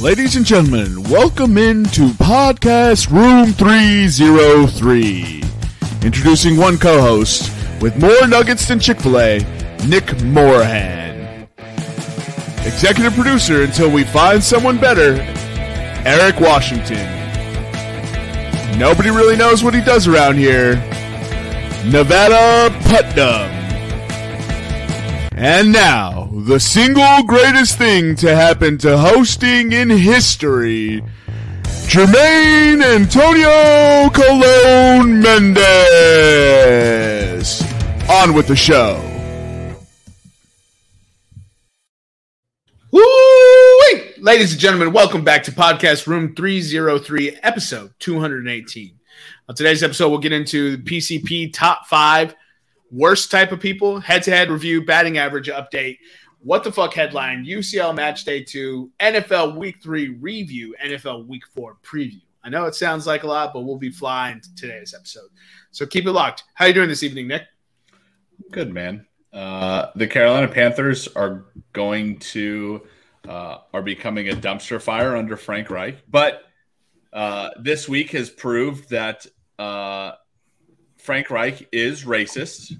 Ladies and gentlemen, welcome into Podcast Room 303. Introducing one co host with more nuggets than Chick fil A, Nick Morahan. Executive producer until we find someone better, Eric Washington. Nobody really knows what he does around here, Nevada Putnam. And now, the single greatest thing to happen to hosting in history. Jermaine Antonio Colon Mendez. On with the show. Woo! Ladies and gentlemen, welcome back to Podcast Room 303, episode 218. On today's episode, we'll get into the PCP top five worst type of people, head to head review, batting average update, what the fuck headline, UCL match day two, NFL week three review, NFL week four preview. I know it sounds like a lot, but we'll be flying today's episode. So keep it locked. How are you doing this evening, Nick? Good man. Uh, the Carolina Panthers are going to uh, are becoming a dumpster fire under Frank Reich, but uh, this week has proved that uh, Frank Reich is racist.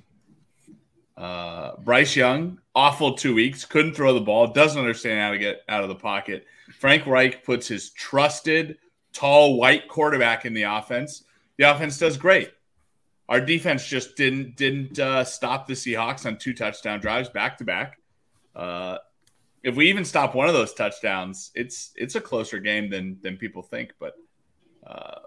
Uh, Bryce Young, awful two weeks, couldn't throw the ball, doesn't understand how to get out of the pocket. Frank Reich puts his trusted, tall, white quarterback in the offense. The offense does great. Our defense just didn't didn't uh, stop the Seahawks on two touchdown drives back to back. Uh, if we even stop one of those touchdowns, it's it's a closer game than than people think. But uh,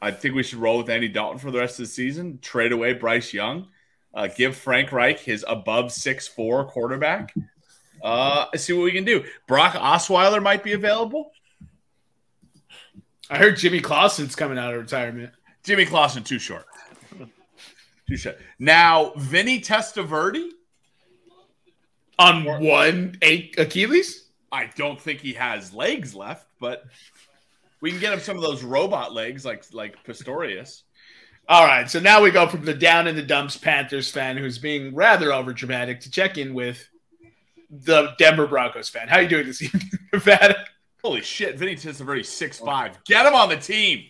I think we should roll with Andy Dalton for the rest of the season. Trade away Bryce Young uh, give Frank Reich his above six four quarterback. Uh, see what we can do. Brock Osweiler might be available. I heard Jimmy Clausen's coming out of retirement. Jimmy Clausen too short. Too short. Now Vinny Testaverde on one eight Achilles. I don't think he has legs left, but we can get him some of those robot legs like like Pistorius. All right, so now we go from the down in the dumps Panthers fan who's being rather over dramatic to check in with the Denver Broncos fan. How you doing this evening, Nevada? Holy shit, Vinny Testaverde six five. Get him on the team.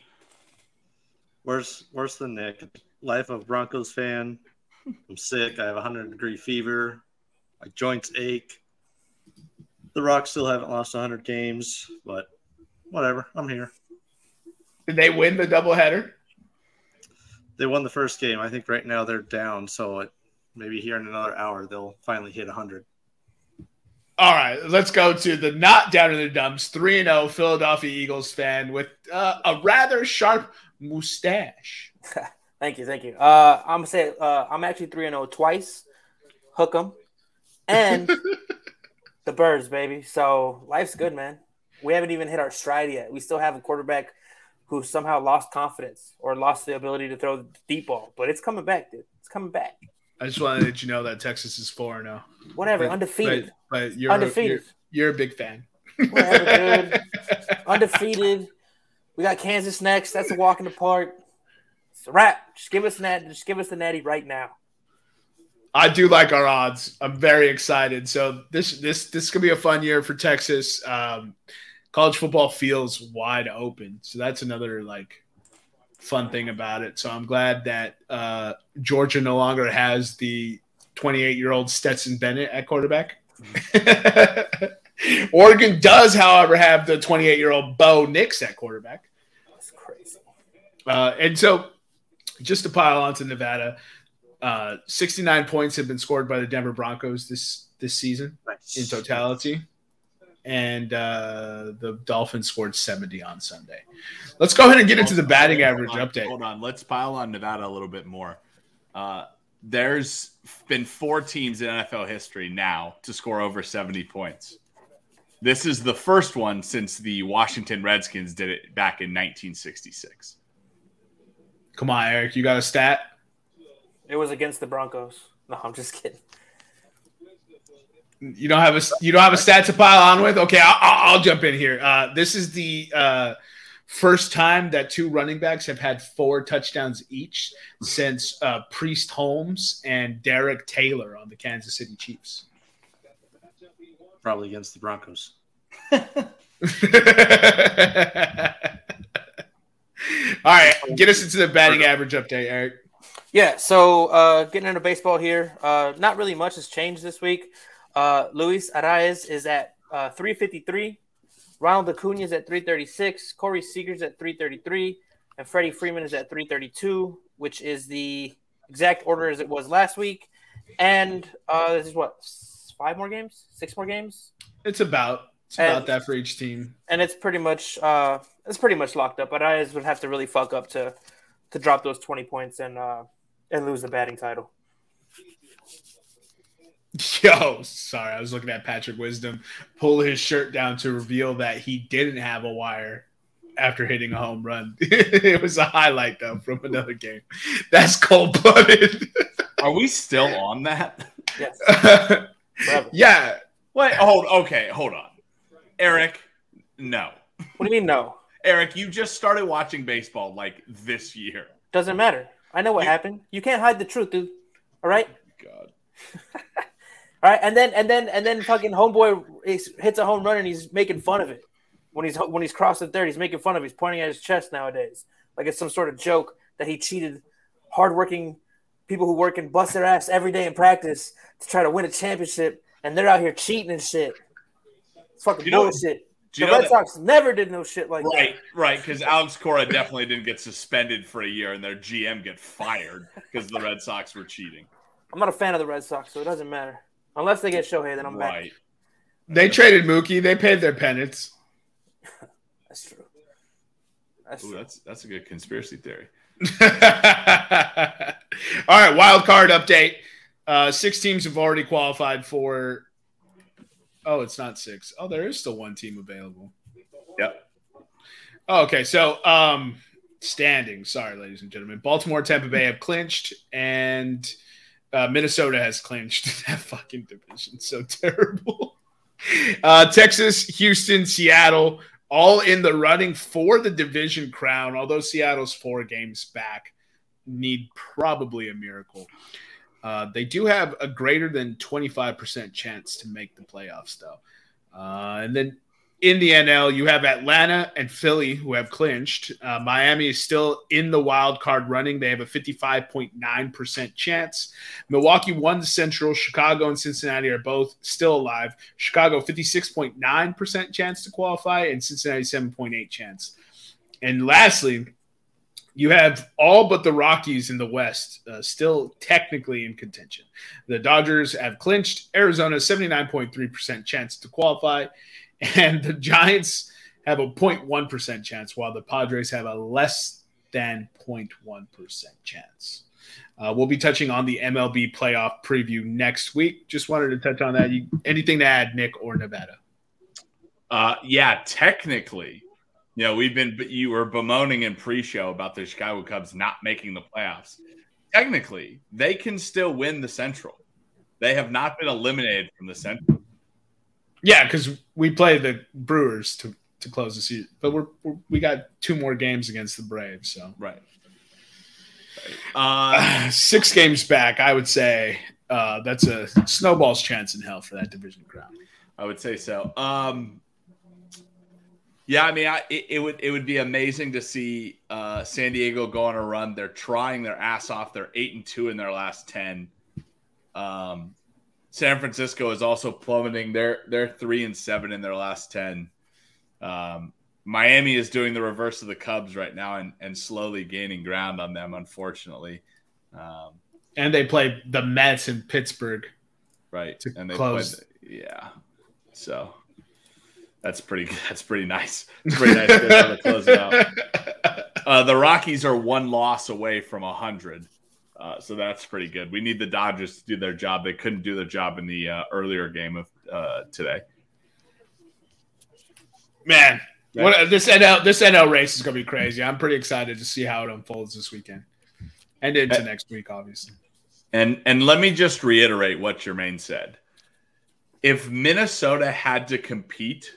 Worse, worse than Nick. Life of Broncos fan. I'm sick. I have a hundred degree fever. My joints ache. The Rocks still haven't lost 100 games, but whatever. I'm here. Did they win the doubleheader? They won the first game. I think right now they're down, so it, maybe here in another hour they'll finally hit 100. All right, let's go to the not down in the dumps 3 0 Philadelphia Eagles fan with uh, a rather sharp mustache. thank you, thank you. Uh, I'm gonna say uh, I'm actually 3 0 twice. Hook Hook 'em and the birds, baby. So life's good, man. We haven't even hit our stride yet. We still have a quarterback who somehow lost confidence or lost the ability to throw the deep ball. But it's coming back, dude. It's coming back. I just want to let you know that Texas is 4 0. Whatever, but, undefeated. But, but you're, undefeated. You're, you're, a big fan. Whatever, dude. undefeated. We got Kansas next. That's a walk in the park. It's a wrap. Just give us that. Just give us the natty right now. I do like our odds. I'm very excited. So this this this could be a fun year for Texas. Um, college football feels wide open. So that's another like fun thing about it. So I'm glad that uh, Georgia no longer has the 28 year old Stetson Bennett at quarterback. Oregon does, however, have the 28 year old Bo Nix at quarterback. That's crazy. Uh, and so, just to pile on to Nevada, uh, 69 points have been scored by the Denver Broncos this this season nice. in totality and uh, the Dolphins scored 70 on Sunday. Let's go ahead and get into the batting average hold on, update. Hold on, let's pile on Nevada a little bit more. Uh, there's been four teams in NFL history now to score over 70 points. This is the first one since the Washington Redskins did it back in 1966. Come on, Eric, you got a stat? It was against the Broncos. No, I'm just kidding. You don't have a you don't have a stat to pile on with. Okay, I'll, I'll jump in here. Uh, this is the uh, first time that two running backs have had four touchdowns each since uh, Priest Holmes and Derek Taylor on the Kansas City Chiefs. Probably against the Broncos. All right, get us into the batting average update, Eric. Yeah, so uh, getting into baseball here, uh, not really much has changed this week. Uh, Luis Arraez is at uh, 353, Ronald Acuna is at 336, Corey Seager's at 333, and Freddie Freeman is at 332, which is the exact order as it was last week. And uh, this is what five more games, six more games, It's about it's about And- that for each team. and it's pretty much uh, it's pretty much locked up. But I would have to really fuck up to to drop those 20 points and uh, and lose the batting title. Yo, sorry, I was looking at Patrick Wisdom pull his shirt down to reveal that he didn't have a wire after hitting a home run. it was a highlight though from another game. That's cold blooded. Are we still on that? Yes, forever. yeah, Wait, hold. Okay, hold on, Eric. No, What do you mean no? Eric, you just started watching baseball like this year. Doesn't matter. I know what happened. You can't hide the truth, dude. All right. Oh God. All right, and then and then and then fucking homeboy is- hits a home run and he's making fun of it when he's when he's crossing third. He's making fun of. it. He's pointing at his chest nowadays, like it's some sort of joke that he cheated hardworking people who work and bust their ass every day in practice to try to win a championship, and they're out here cheating and shit. It's fucking You know- bullshit. The Red that- Sox never did no shit like that. Right, right, because Alex Cora definitely didn't get suspended for a year, and their GM get fired because the Red Sox were cheating. I'm not a fan of the Red Sox, so it doesn't matter unless they get Shohei. Then I'm back. Right. they traded Mookie. They paid their penance. That's true. That's Ooh, true. that's that's a good conspiracy theory. All right, wild card update. Uh, six teams have already qualified for. Oh, it's not six. Oh, there is still one team available. Yep. Oh, okay, so um, standing. Sorry, ladies and gentlemen. Baltimore, Tampa Bay have clinched, and uh, Minnesota has clinched that fucking division. So terrible. Uh, Texas, Houston, Seattle, all in the running for the division crown. Although Seattle's four games back, need probably a miracle. Uh, they do have a greater than 25% chance to make the playoffs, though. Uh, and then in the NL, you have Atlanta and Philly who have clinched. Uh, Miami is still in the wild card running. They have a 55.9% chance. Milwaukee won the Central. Chicago and Cincinnati are both still alive. Chicago 56.9% chance to qualify, and Cincinnati 7.8 chance. And lastly, you have all but the Rockies in the West uh, still technically in contention. The Dodgers have clinched. Arizona 79.3% chance to qualify, and the Giants have a 0.1% chance, while the Padres have a less than 0.1% chance. Uh, we'll be touching on the MLB playoff preview next week. Just wanted to touch on that. You, anything to add, Nick or Nevada? Uh, yeah, technically, you know, we've been you were bemoaning in pre-show about the Chicago Cubs not making the playoffs. Technically, they can still win the Central. They have not been eliminated from the Central. Yeah, because we play the Brewers to, to close the season, but we're, we're we got two more games against the Braves, so Right. Uh, six games back. I would say uh, that's a snowball's chance in hell for that division crown. I would say so. Um, yeah, I mean, I, it, it would it would be amazing to see uh, San Diego go on a run. They're trying their ass off. They're eight and two in their last ten. Um, San Francisco is also plummeting. They're they're three and seven in their last ten. Um, Miami is doing the reverse of the Cubs right now and, and slowly gaining ground on them. Unfortunately, um, And they play the Mets in Pittsburgh. right? And they close. played, yeah. So that's pretty. That's pretty nice. It's pretty nice to to close it out. Uh, the Rockies are one loss away from a hundred, uh, so that's pretty good. We need the Dodgers to do their job. They couldn't do their job in the uh, earlier game of uh, today. Man, what this NL this NL race is gonna be crazy. I'm pretty excited to see how it unfolds this weekend and into Uh, next week, obviously. And and let me just reiterate what Jermaine said. If Minnesota had to compete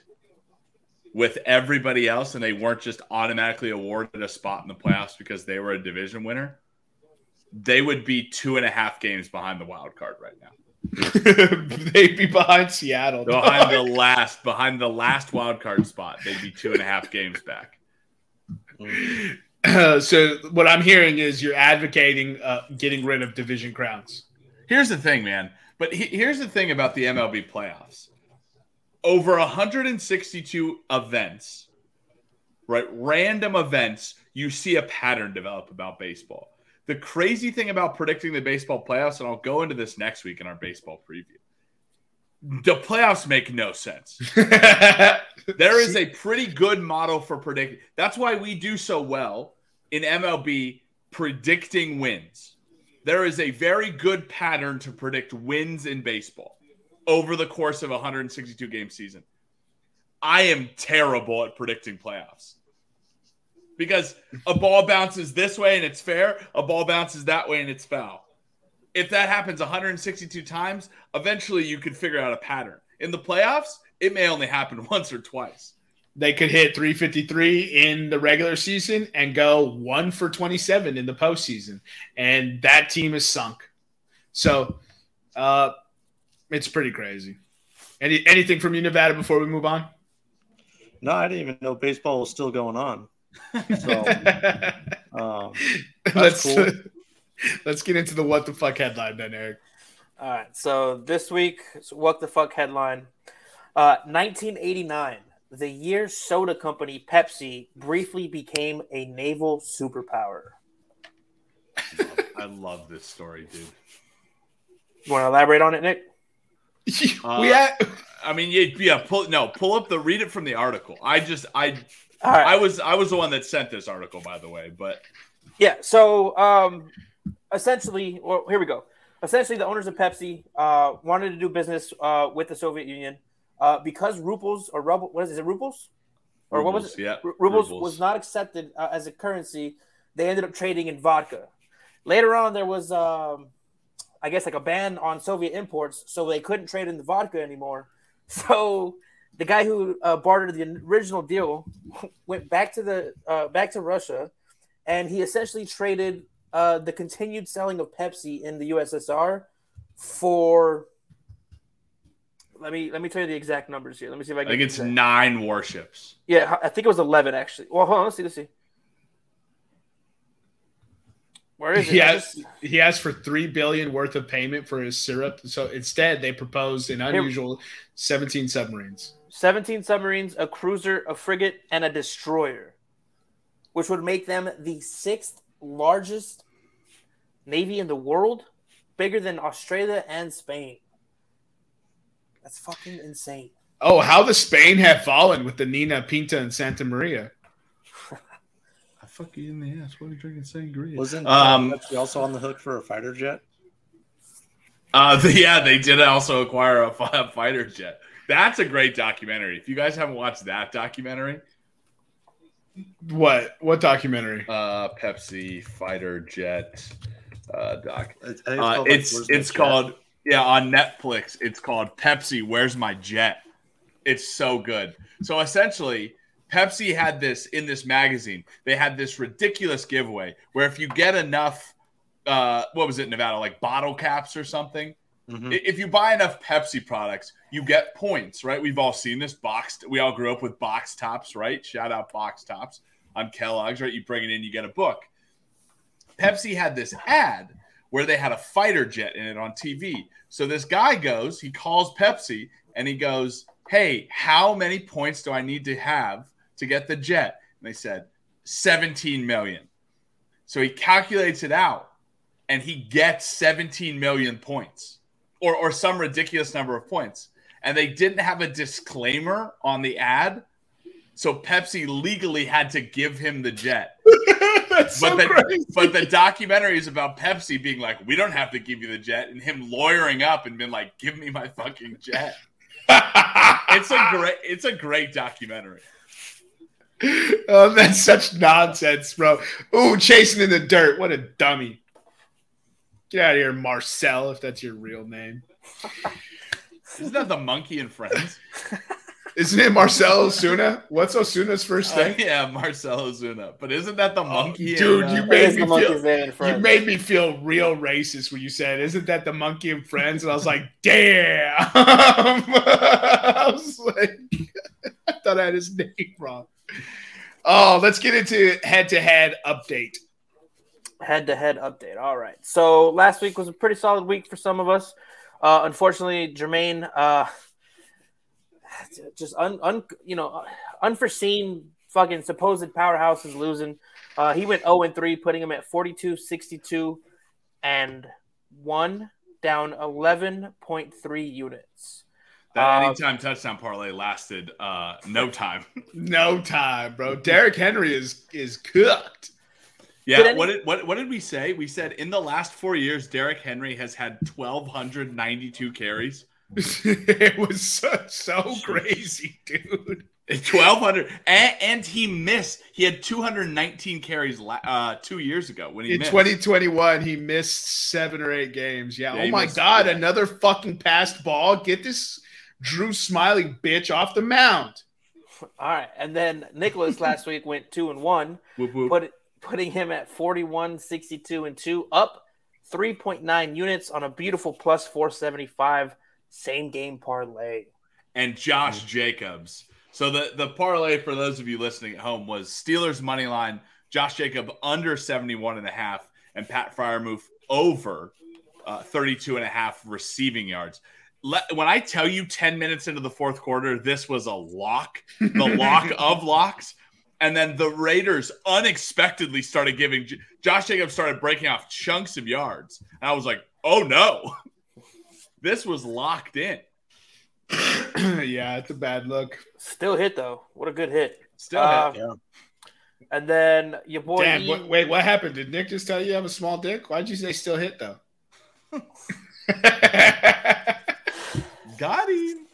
with everybody else and they weren't just automatically awarded a spot in the playoffs because they were a division winner, they would be two and a half games behind the wild card right now. They'd be behind Seattle. behind the last behind the last wild card spot. They'd be two and a half games back. Uh, so what I'm hearing is you're advocating uh, getting rid of division crowns. Here's the thing, man. But he, here's the thing about the MLB playoffs. Over 162 events, right? Random events, you see a pattern develop about baseball. The crazy thing about predicting the baseball playoffs, and I'll go into this next week in our baseball preview. The playoffs make no sense. There is a pretty good model for predicting. That's why we do so well in MLB predicting wins. There is a very good pattern to predict wins in baseball over the course of a 162 game season. I am terrible at predicting playoffs because a ball bounces this way and it's fair, a ball bounces that way and it's foul. If that happens 162 times, eventually you could figure out a pattern. In the playoffs, it may only happen once or twice. they could hit 353 in the regular season and go one for 27 in the postseason, and that team is sunk. So, uh, it's pretty crazy. Any anything from you, Nevada, before we move on? No, I didn't even know baseball was still going on. So, um, let's cool. let's get into the what the fuck headline then, Eric. All right. So this week, what the fuck headline? Uh, 1989, the year soda company Pepsi briefly became a naval superpower. I love this story, dude. You want to elaborate on it, Nick? Uh, we I mean, yeah, yeah, pull no, pull up the read it from the article. I just I All right. I was I was the one that sent this article, by the way. But Yeah. So um, essentially, well, here we go. Essentially, the owners of Pepsi uh, wanted to do business uh, with the Soviet Union uh, because rubles or ruble, what is it, is it rubles? Or what was it? yeah, rubles, rubles. was not accepted uh, as a currency. They ended up trading in vodka. Later on, there was, um, I guess, like a ban on Soviet imports, so they couldn't trade in the vodka anymore. So the guy who uh, bartered the original deal went back to the uh, back to Russia, and he essentially traded uh, the continued selling of Pepsi in the USSR for. Let me let me tell you the exact numbers here. Let me see if I I can. think it's nine warships. Yeah, I think it was eleven actually. Well, hold on. Let's see. Let's see. Where is it? he he asked for three billion worth of payment for his syrup. So instead, they proposed an unusual 17 submarines. 17 submarines, a cruiser, a frigate, and a destroyer, which would make them the sixth largest navy in the world, bigger than Australia and Spain. That's fucking insane. Oh, how the Spain have fallen with the Nina Pinta and Santa Maria. I fuck you in the ass. What are you drinking sangria? wasn't Um, Pepsi also on the hook for a fighter jet? Uh, the, yeah, they did also acquire a, a fighter jet. That's a great documentary. If you guys haven't watched that documentary, What? What documentary? uh, Pepsi fighter jet uh, doc. It's, Uh, I think like, it's Where's it's Jet? called yeah on Netflix. It's called Pepsi. Where's my jet? It's so good. So essentially, Pepsi had this in this magazine. They had this ridiculous giveaway where if you get enough, uh, what was it, Nevada, like bottle caps or something. Mhm. If you buy enough Pepsi products, you get points, right? We've all seen this boxed. We all grew up with box tops, right? Shout out box tops on Kellogg's, right? You bring it in, you get a book. Pepsi had this ad where they had a fighter jet in it on TV. So this guy goes, he calls Pepsi and he goes, Hey, how many points do I need to have to get the jet? And they said, 17 million. So he calculates it out and he gets 17 million points or, or some ridiculous number of points. And they didn't have a disclaimer on the ad. So Pepsi legally had to give him the jet. That's so But the, but the documentary is about Pepsi being like, we don't have to give you the jet, and him lawyering up and being like, give me my fucking jet. It's a great, it's a great documentary. Oh, that's such nonsense, bro. Ooh, chasing in the dirt. What a dummy. Get out of here, Marcel, if that's your real name. Isn't that the monkey and friends? Isn't it Marcelo Ozuna? What's Ozuna's first Uh, yeah, Marcell Ozuna. But isn't that the Oh, monkey? dude, in, uh, you made me the feel. You made me feel real racist when you said, "Isn't that the monkey and friends?" And I was like, "Damn!" I was like, I thought I had his name wrong. Oh, let's get into head-to-head update. head to head update. All right. So last week was a pretty solid week for some of us. Uh, unfortunately, Jermaine, uh, just un, un you know unforeseen fucking supposed powerhouse is losing. Uh, he went 0 and 3, putting him at 42, 62, and one down 11.3 units. That uh, anytime touchdown parlay lasted uh, no time. No time, bro. Derrick Henry is is cooked. Yeah, Did any- what did what, what did we say? We said in the last four years, Derrick Henry has had twelve hundred ninety two carries. it was so, so crazy, dude. Twelve hundred, and, and he missed. He had two hundred nineteen carries uh, two years ago when he In 2021, he missed seven or eight games. Yeah. Yeah, oh my missed- God, yeah. another fucking passed ball. Get this Drew Smyly bitch off the mound. All right. And then Nicholas last week went 2 and 1. Whoop, whoop. put putting him at 41, 62, and 2, up 3.9 units on a beautiful plus 475 same game parlay. and Josh Jacobs. So the the parlay for those of you listening at home was Steelers money line, Josh Jacob under 71 and a half and Pat Freiermuth over uh, 32 and a half receiving yards. Let, when I tell you 10 minutes into the fourth quarter this was a lock, the lock of locks and then the Raiders unexpectedly started giving Josh Jacobs started breaking off chunks of yards. And I was like, "Oh no." This was locked in. yeah, it's a bad look. Still hit though. What a good hit. Still Uh, hit. Yeah. And then your boy Damn, E- what, wait, what happened? Did Nick just tell you you have a small dick? Why'd you say still hit though? Got him.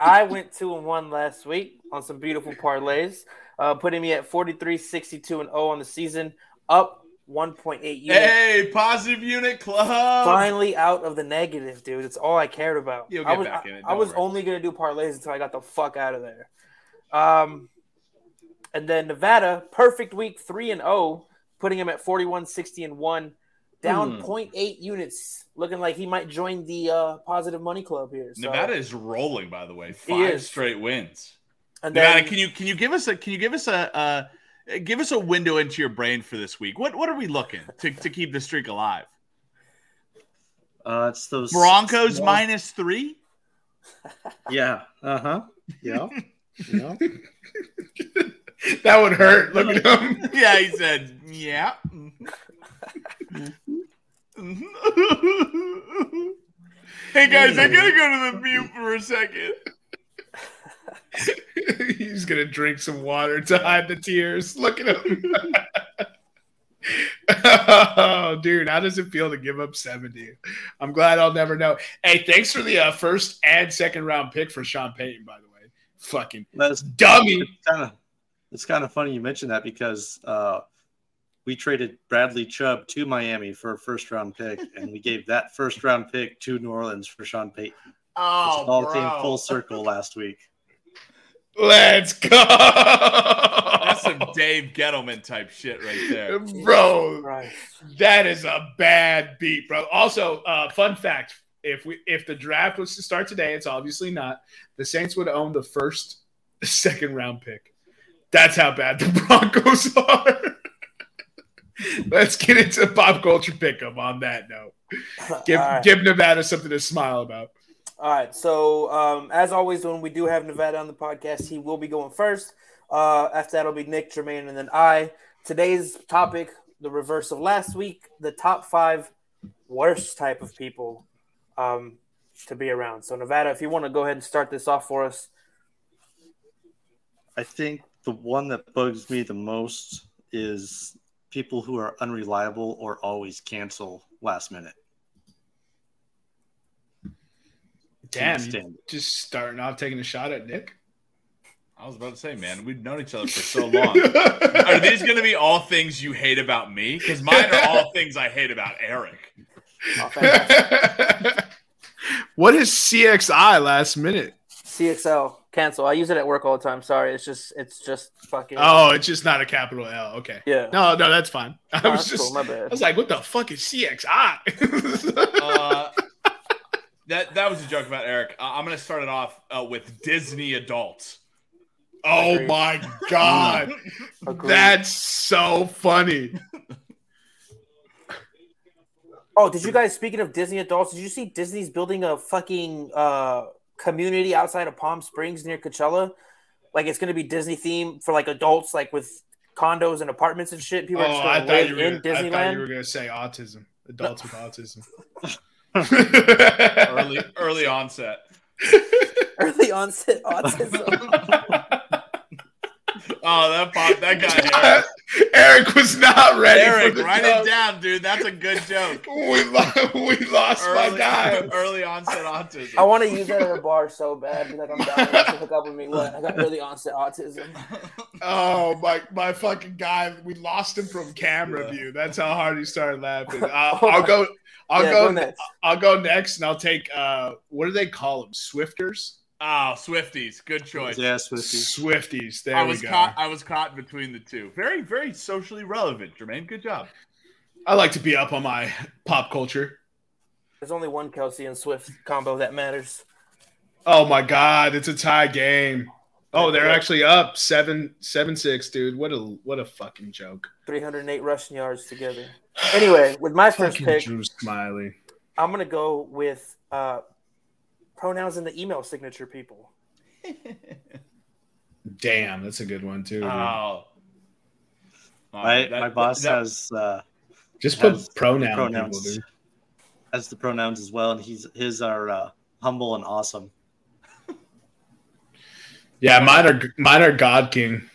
I went 2 and 1 last week on some beautiful parlays, uh, putting me at 43, 62, and 0 on the season, up 1.8 units. Hey, positive unit club. Finally out of the negative, dude. It's all I cared about. You'll I was, back in it, I, I was worry. only gonna do parlays until I got the fuck out of there. Um, and then Nevada, perfect week, three and zero, putting him at 41, 60, and one, down Hmm. 0.8 units, looking like he might join the uh, positive money club here. So, Nevada is rolling, by the way. Five straight wins. and Nevada, then can you can you give us a can you give us a uh, give us a window into your brain for this week? What what are we looking to, to keep the streak alive? Uh, it's those Broncos small- minus three. Yeah. Uh huh. Yeah. yeah. that would hurt. Look at him. Yeah, he said, yeah. Hey guys, I gotta go to the mute for a second. He's gonna drink some water to hide the tears. Look at him. oh, dude, how does it feel to give up 70? I'm glad I'll never know. Hey, thanks for the uh, first and second round pick for Sean Payton, by the way. Fucking That's dummy. it's kind of funny you mentioned that because uh, we traded Bradley Chubb to Miami for a first round pick, and we gave that first round pick to New Orleans for Sean Payton. Oh, It all bro. came full circle last week. Let's go. That's some Dave Gettleman type shit right there. Bro, Christ. That is a bad beat, bro. Also, uh, fun fact: if we if the draft was to start today, it's obviously not. The Saints would own the first, second round pick. That's how bad the Broncos are. Let's get into pop culture pickup on that note. Give All right. give Nevada something to smile about. All right. So, um, as always, when we do have Nevada on the podcast, he will be going first. Uh, after that, will be Nick, Jermaine, and then I. Today's topic, the reverse of last week, the top five worst type of people um, to be around. So, Nevada, if you want to go ahead and start this off for us. I think the one that bugs me the most is people who are unreliable or always cancel last minute. Damn, Can't you stand it. just starting off taking a shot at Nick. I was about to say, man, we've known each other for so long. Are these going to be all things you hate about me? Because mine are all things I hate about Eric. Oh, what is CXI last minute? CXL. cancel. I use it at work all the time. Sorry, it's just it's just fucking. Oh, it's just not a capital L. Okay. yeah. No, no, that's fine. I No, was that's just, cool, my I was like, what the fuck is CXI? Uh, that that was a joke about Eric. Uh, I'm gonna start it off uh, with Disney adults. oh Agreed. my god, that's so funny. Oh, did you guys? Speaking of Disney adults, did you see Disney's building a fucking uh community outside of Palm Springs near Coachella? Like it's gonna be Disney themed for like adults, like with condos and apartments and shit. People are Oh, just I gonna thought live you were. in I thought you were gonna say autism. Adults with autism. Early early onset. Early onset autism. Oh, that pop that guy Eric. Eric was not ready. Eric, for the write joke. it down, dude. That's a good joke. We, lo- we lost my Early, guy. early onset autism. I want to use that at a bar so bad. Be like, I'm dying. You should hook up with me. What? I got early onset autism. Oh my, my fucking guy! We lost him from camera Yeah. view. That's how hard he started laughing. Uh, I'll go. I'll Yeah, go. go next. I'll go next, and I'll take. Uh, what do they call them? Swifters. Oh, Swifties. Good choice. Yeah, Swifties. Swifties. There I we was go. caught. I was caught between the two. Very, very socially relevant, Jermaine. Good job. I like to be up on my pop culture. There's only one Kelce and Swift combo that matters. Oh my god, it's a tie game. Oh, they're actually up seven seven six, dude. What a what a fucking joke. 308 rushing yards together. Anyway, with my first Fucking pick, Drew Smyly. I'm gonna go with uh, pronouns in the email signature people. Damn, that's a good one too. dude. Oh. My, that- my boss that- has uh, Just put has pronoun pronouns. people, dude. has the pronouns as well, and he's his are uh, humble and awesome. Yeah, mine are mine are God King.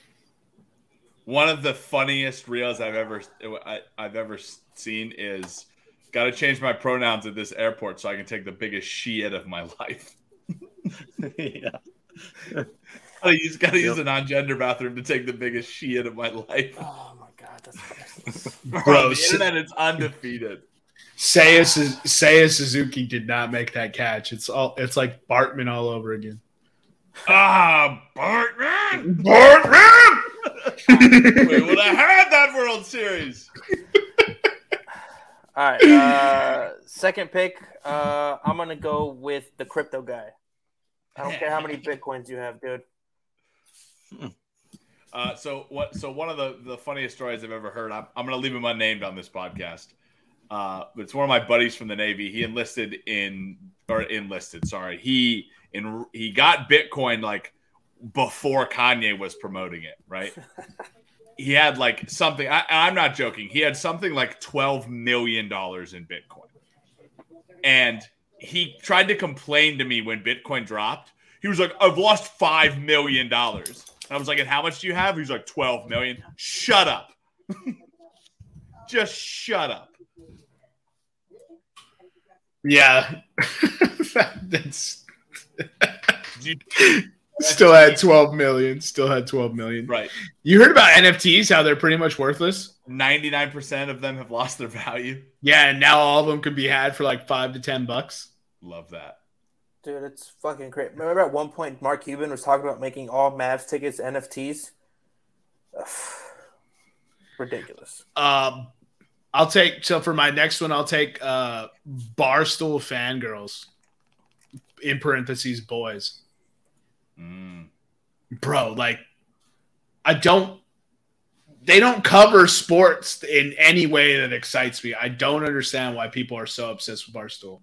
One of the funniest reels I've ever I, I've ever seen is got to change my pronouns at this airport so I can take the biggest shit of my life. yeah. Gotta use gotta use a non-gender bathroom to take the biggest shit of my life. Oh my god, that's priceless. Bro, the s- internet is undefeated. Seiya, Su- Seiya Suzuki did not make that catch. It's all it's like Bartman all over again. Ah, Bartman! Bartman! We would have had that World Series. All right, uh, second pick. Uh, I'm gonna go with the crypto guy. I don't care how many bitcoins you have, dude. Uh, so what? So one of the the funniest stories I've ever heard. I'm, I'm going to leave him unnamed on this podcast. Uh, but it's one of my buddies from the Navy. He enlisted in or enlisted. Sorry, he in he got Bitcoin like before Kanye was promoting it. Right. he had like something. I, I'm not joking. He had something like twelve million dollars in Bitcoin, and he tried to complain to me when Bitcoin dropped. He was like, "I've lost five million dollars." I was like, "And how much do you have?" He was like, 12 million. Shut up. Just shut up. Yeah. That's You- still had 12 million. Still had 12 million. right. You heard about NFTs, how they're pretty much worthless? 99% of them have lost their value. Yeah, and now all of them can be had for like five to 10 bucks. Love that. Dude, it's fucking great. Remember at one point Mark Cuban was talking about making all Mavs tickets NFTs? Ugh. Ridiculous. Um, I'll take so for my next one, I'll take uh Barstool fangirls in parentheses boys. Mm. Bro, like I don't they don't cover sports in any way that excites me. I don't understand why people are so obsessed with Barstool.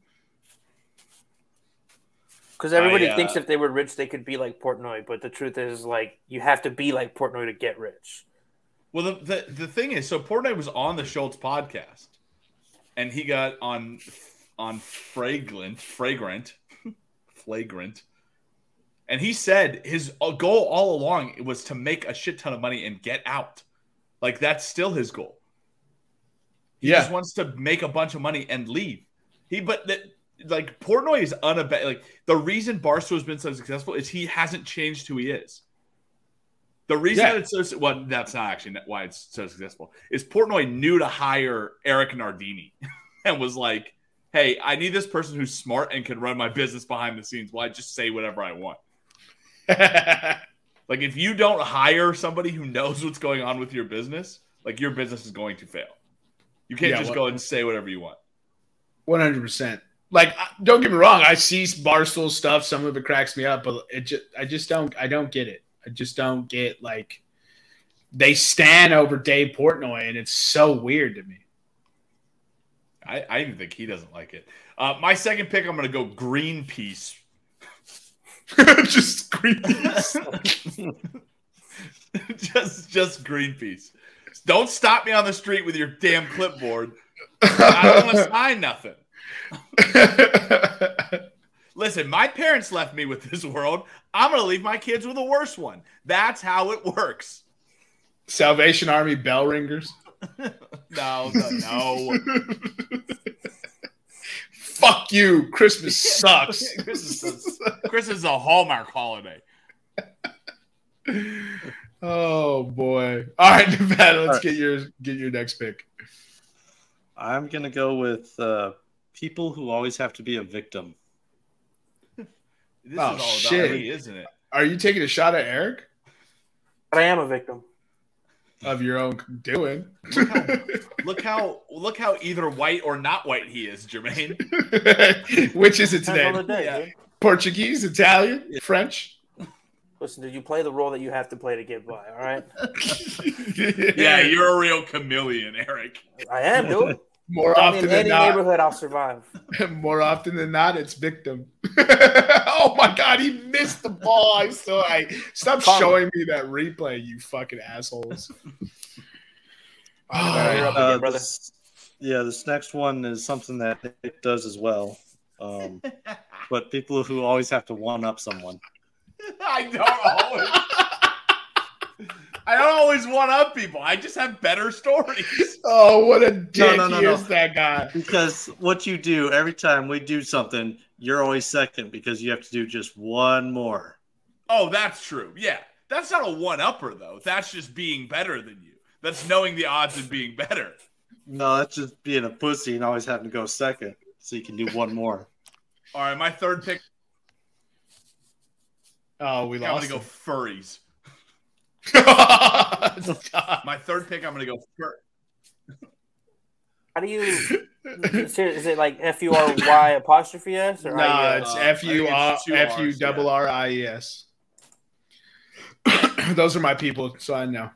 Because everybody I, uh, thinks if they were rich, they could be like Portnoy. But the truth is, like, you have to be like Portnoy to get rich. Well, the, the, the thing is, so Portnoy was on the Schultz podcast and he got on on Fragrant, Fragrant, Flagrant. And he said his uh, goal all along was to make a shit ton of money and get out. Like that's still his goal. He Yeah. just wants to make a bunch of money and leave. He but that like Portnoy is unabated. Like the reason Barstool has been so successful is he hasn't changed who he is. The reason Yeah. that it's so well, that's not actually why it's so successful. Is Portnoy knew to hire Erika Nardini and was like, "Hey, I need this person who's smart and can run my business behind the scenes I just say whatever I want." Like if you don't hire somebody who knows what's going on with your business, like your business is going to fail. You can't Yeah, just well- go and say whatever you want. One hundred percent. Like, don't get me wrong. I see Barstool stuff. Some of it cracks me up, but it just, I just don't. I don't get it. I just don't get like they stand over Dave Portnoy, and it's so weird to me. I, I even think he doesn't like it. Uh, my second pick, I'm going to go Greenpeace. just Greenpeace. just just Greenpeace. Don't stop me on the street with your damn clipboard. I don't want to sign nothing. Listen, my parents left me with this world. I'm going to leave my kids with a worse one. That's how it works. Salvation Army bell ringers. No, no, no. Fuck you. Christmas sucks. Christmas is, Christmas is a Hallmark holiday. oh boy. All right, Nevada, let's All right. get your get your next pick. I'm gonna go with uh, people who always have to be a victim. This Oh, is all about shit. me, isn't it? Are you taking a shot at Eric But I am a victim. Of your own doing? Look how look how either white or not white he is, Jermaine. Which is it Depends on the today? day, Yeah. Portuguese, Italian, French? Listen, dude, you play the role that you have to play to get by. All right, Yeah, you're a real chameleon, Eric. I am, dude. More Drop me often in than any not. neighborhood, I'll survive. More often than not, it's victim. oh my god, he missed the ball. I still I stop Karma. showing me that replay, you fucking assholes. Alright, you're Uh, again, brother. this- yeah, this next one is something that it does as well. Um, but people who always have to one up someone. I don't always I don't always one up people. I just have better stories. oh, what a dick no, no, he no. is, that guy. Because what you do every time we do something, you're always second because you have to do just one more. Oh, that's true. Yeah. That's not a one upper though. That's just being better than you. That's knowing the odds and being better. No, that's just being a pussy and always having to go second so you can do one more. All right, my third pick Oh, we lost. I'm gonna lost. go furries. Him. My third pick, I'm gonna go fur. How do you? Is it like F U R Y apostrophe S or no, it's Uh, F I U think R it's two F U Rs, double. R I E S. Those are my people, so I know.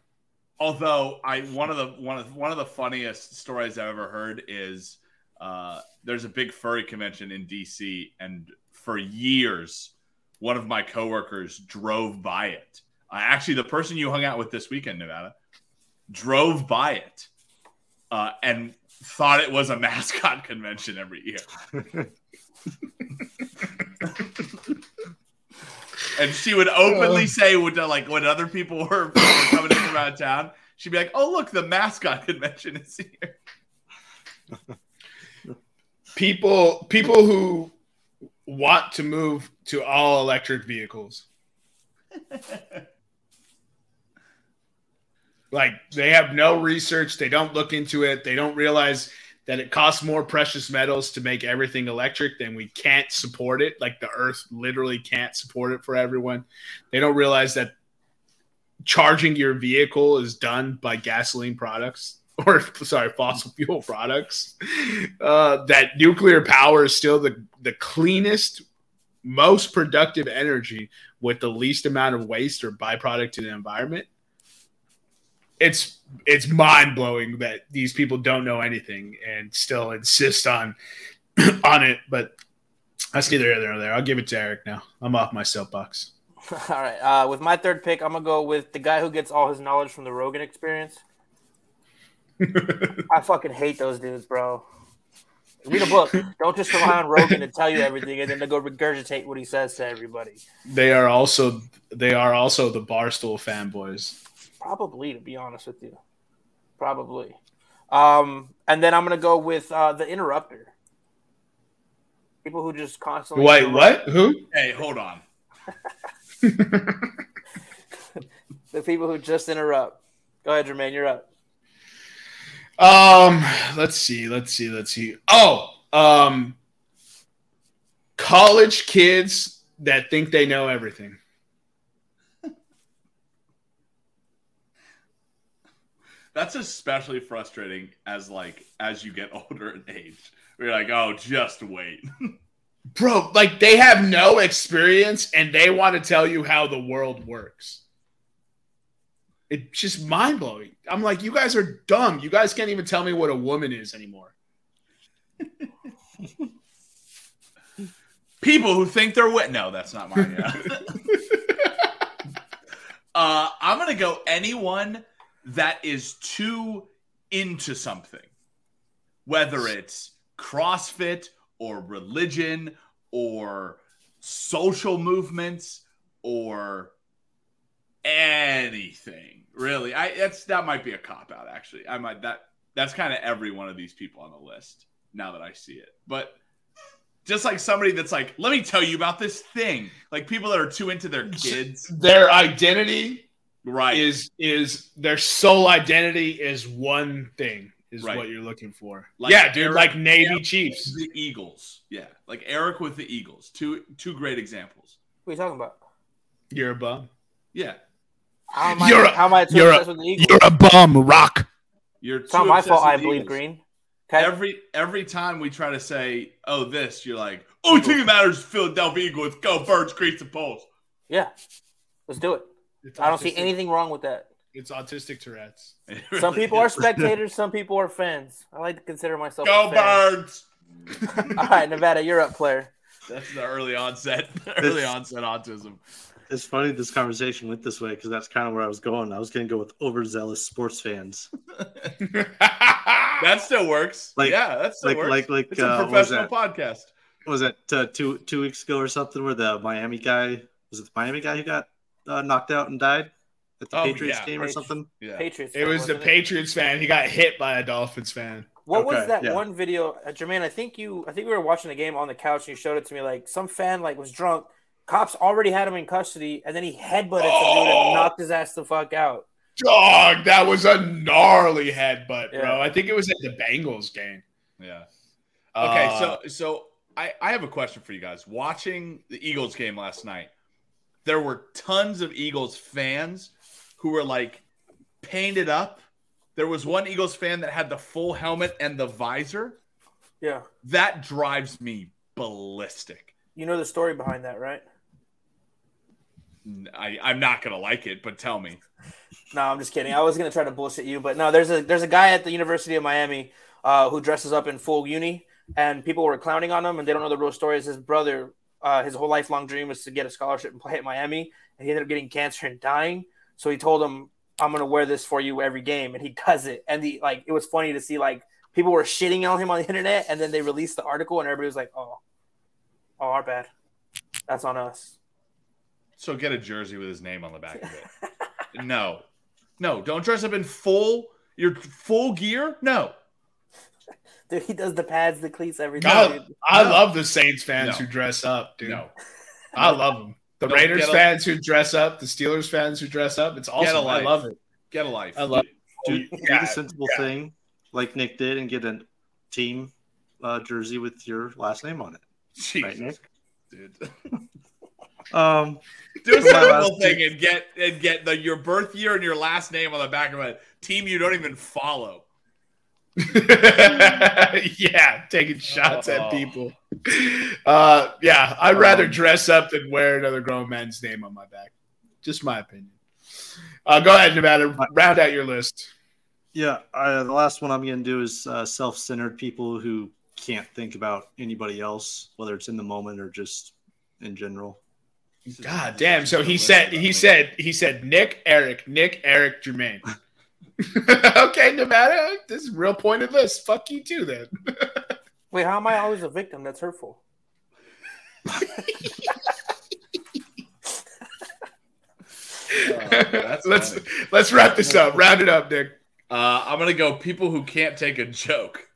Although I one of the one of one of the funniest stories I've ever heard is uh, there's a big furry convention in DC, and for years, one of my coworkers drove by it. Actually, the person you hung out with this weekend, Nevada, drove by it uh, and thought it was a mascot convention every year. and she would openly say when like when other people were, were coming in from out of town, she'd be like, "Oh look, the mascot convention is here." People people who want to move to all electric vehicles. Like they have no research, they don't look into it, they don't realize that it costs more precious metals to make everything electric than we can't support it. Like the earth literally can't support it for everyone. They don't realize that charging your vehicle is done by gasoline products or sorry, fossil fuel products. Uh, that nuclear power is still the, the cleanest, most productive energy with the least amount of waste or byproduct to the environment it's it's mind blowing that these people don't know anything and still insist on on it. But that's neither here nor there. I'll give it to Eric now. I'm off my soapbox. All right. Uh, with my third pick, I'm gonna go with the guy who gets all his knowledge from the Rogan Experience. I fucking hate those dudes, bro. Read a book. Don't just rely on Rogan to tell you everything and then to go regurgitate what he says to everybody. They are also they are also the barstool fanboys. Probably, to be honest with you. Probably. Um, and then I'm gonna go with uh, the interrupter. People who just constantly Wait, interrupt. what? Who? Hey, hold on. The people who just interrupt. Go ahead, Jermaine. You're up. Um, let's see, let's see, let's see. Oh, um, college kids that think they know everything. That's especially frustrating as like as you get older in age. We're like, oh, just wait. Bro, like they have no experience and they want to tell you how the world works. It's just mind blowing. I'm like, you guys are dumb. You guys can't even tell me what a woman is anymore. People who think they're wit. No, that's not mine. Yeah. uh, I'm gonna go anyone that is too into something, whether it's CrossFit or religion or social movements or anything really. I that's that might be a cop out actually. I might that that's kind of every one of these people on the list now that i see it. But just like somebody that's like let me tell you about this thing. Like people that are too into their kids. Their identity right is is their sole identity is one thing is Right. what you're looking for. Like yeah, dude, Eric- like Navy Eric Chiefs. the eagles yeah like eric with the eagles two two great examples What are you talking about? You're a bum. yeah How am I, You're a- how am I you're a- obsessed with the Eagles? You're a bum, Rock. you're It's not my fault. I the believe green. Okay. Every every time we try to say, "Oh, this," you're like, "Oh, thing that matters Philadelphia Eagles. Go birds, crease the poles." yeah. Let's do it. It's I don't see anything wrong with that. It's autistic Tourette's. It Some really people are spectators. Some people are fans. I like to consider myself. Go a fan. birds. All right, Nevada, you're up, player. That's the early onset, early onset autism. It's funny this conversation went this way because that's kind of where I was going. I was going to go with overzealous sports fans, That still works. Like- yeah, that still like works. like like it's uh, a what was professional that? podcast. What was that uh, two two weeks ago or something where the Miami guy was it the Miami guy who got uh, knocked out and died at the Oh, Patriots yeah. game or something? Yeah. Patriots. it fan, was the wasn't Patriots fan. He got hit by a Dolphins fan. What was that yeah. one video, uh, Jermaine? I think you, I think we were watching the game on the couch, and you showed it to me. Like some fan, like was drunk. Cops already had him in custody, and then he headbutted some dude Oh! and knocked his ass the fuck out. Dog, that was a gnarly headbutt, bro. I think it was at the Bengals game. Yeah. Okay, Uh, so so I I have a question for you guys. Watching the Eagles game last night, there were tons of Eagles fans who were like painted up. There was one Eagles fan that had the full helmet and the visor. Yeah, That drives me ballistic. you know the story behind that, right? I, I'm not gonna like it, but tell me. No, I'm just kidding. I was gonna try to bullshit you, but no. There's a there's a guy at the University of Miami uh, who dresses up in full uni, and people were clowning on him, and they don't know the real story. Is his brother, uh, his whole lifelong dream was to get a scholarship and play at Miami, and he ended up getting cancer and dying. So he told him, "I'm gonna wear this for you every game," and he does it. And the like, it was funny to see like people were shitting on him on the internet, and then they released the article, and everybody was like, "Oh, oh, our bad. That's on us." So get a jersey with his name on the back of it. no, no, don't dress up in full your full gear. No, Dude, he does the pads, the cleats, everything. God. I No. love the Saints fans No. who dress up, dude. no. I love them. The Don't Raiders get a- fans who dress up, the Steelers fans who dress up. It's awesome. I love it. Get a life. I love Do, it. do Yeah, the sensible yeah. thing like Nick did and get a team uh, jersey with your last name on it. Jesus, Right, Nick? dude. Um, Do a For my sensible thing and get and get the your birth year and your last name on the back of a team you don't even follow. yeah, taking shots Oh. at people. Uh, yeah, I'd rather dress up than wear another grown man's name on my back. Just my opinion. Uh, go ahead, Nevada. Round out your list. yeah, I, the last one I'm going to do is uh, self-centered people who can't think about anybody else, whether it's in the moment or just in general. God damn. So he said he said he said Nick, Eric, Nick, Eric, Jermaine. okay, Nevada. This is a real pointed list. Fuck you too then. Wait, how am I always a victim? That's hurtful. that's let's funny. let's wrap this up. Round it up, Nick. Uh, I'm gonna go people who can't take a joke.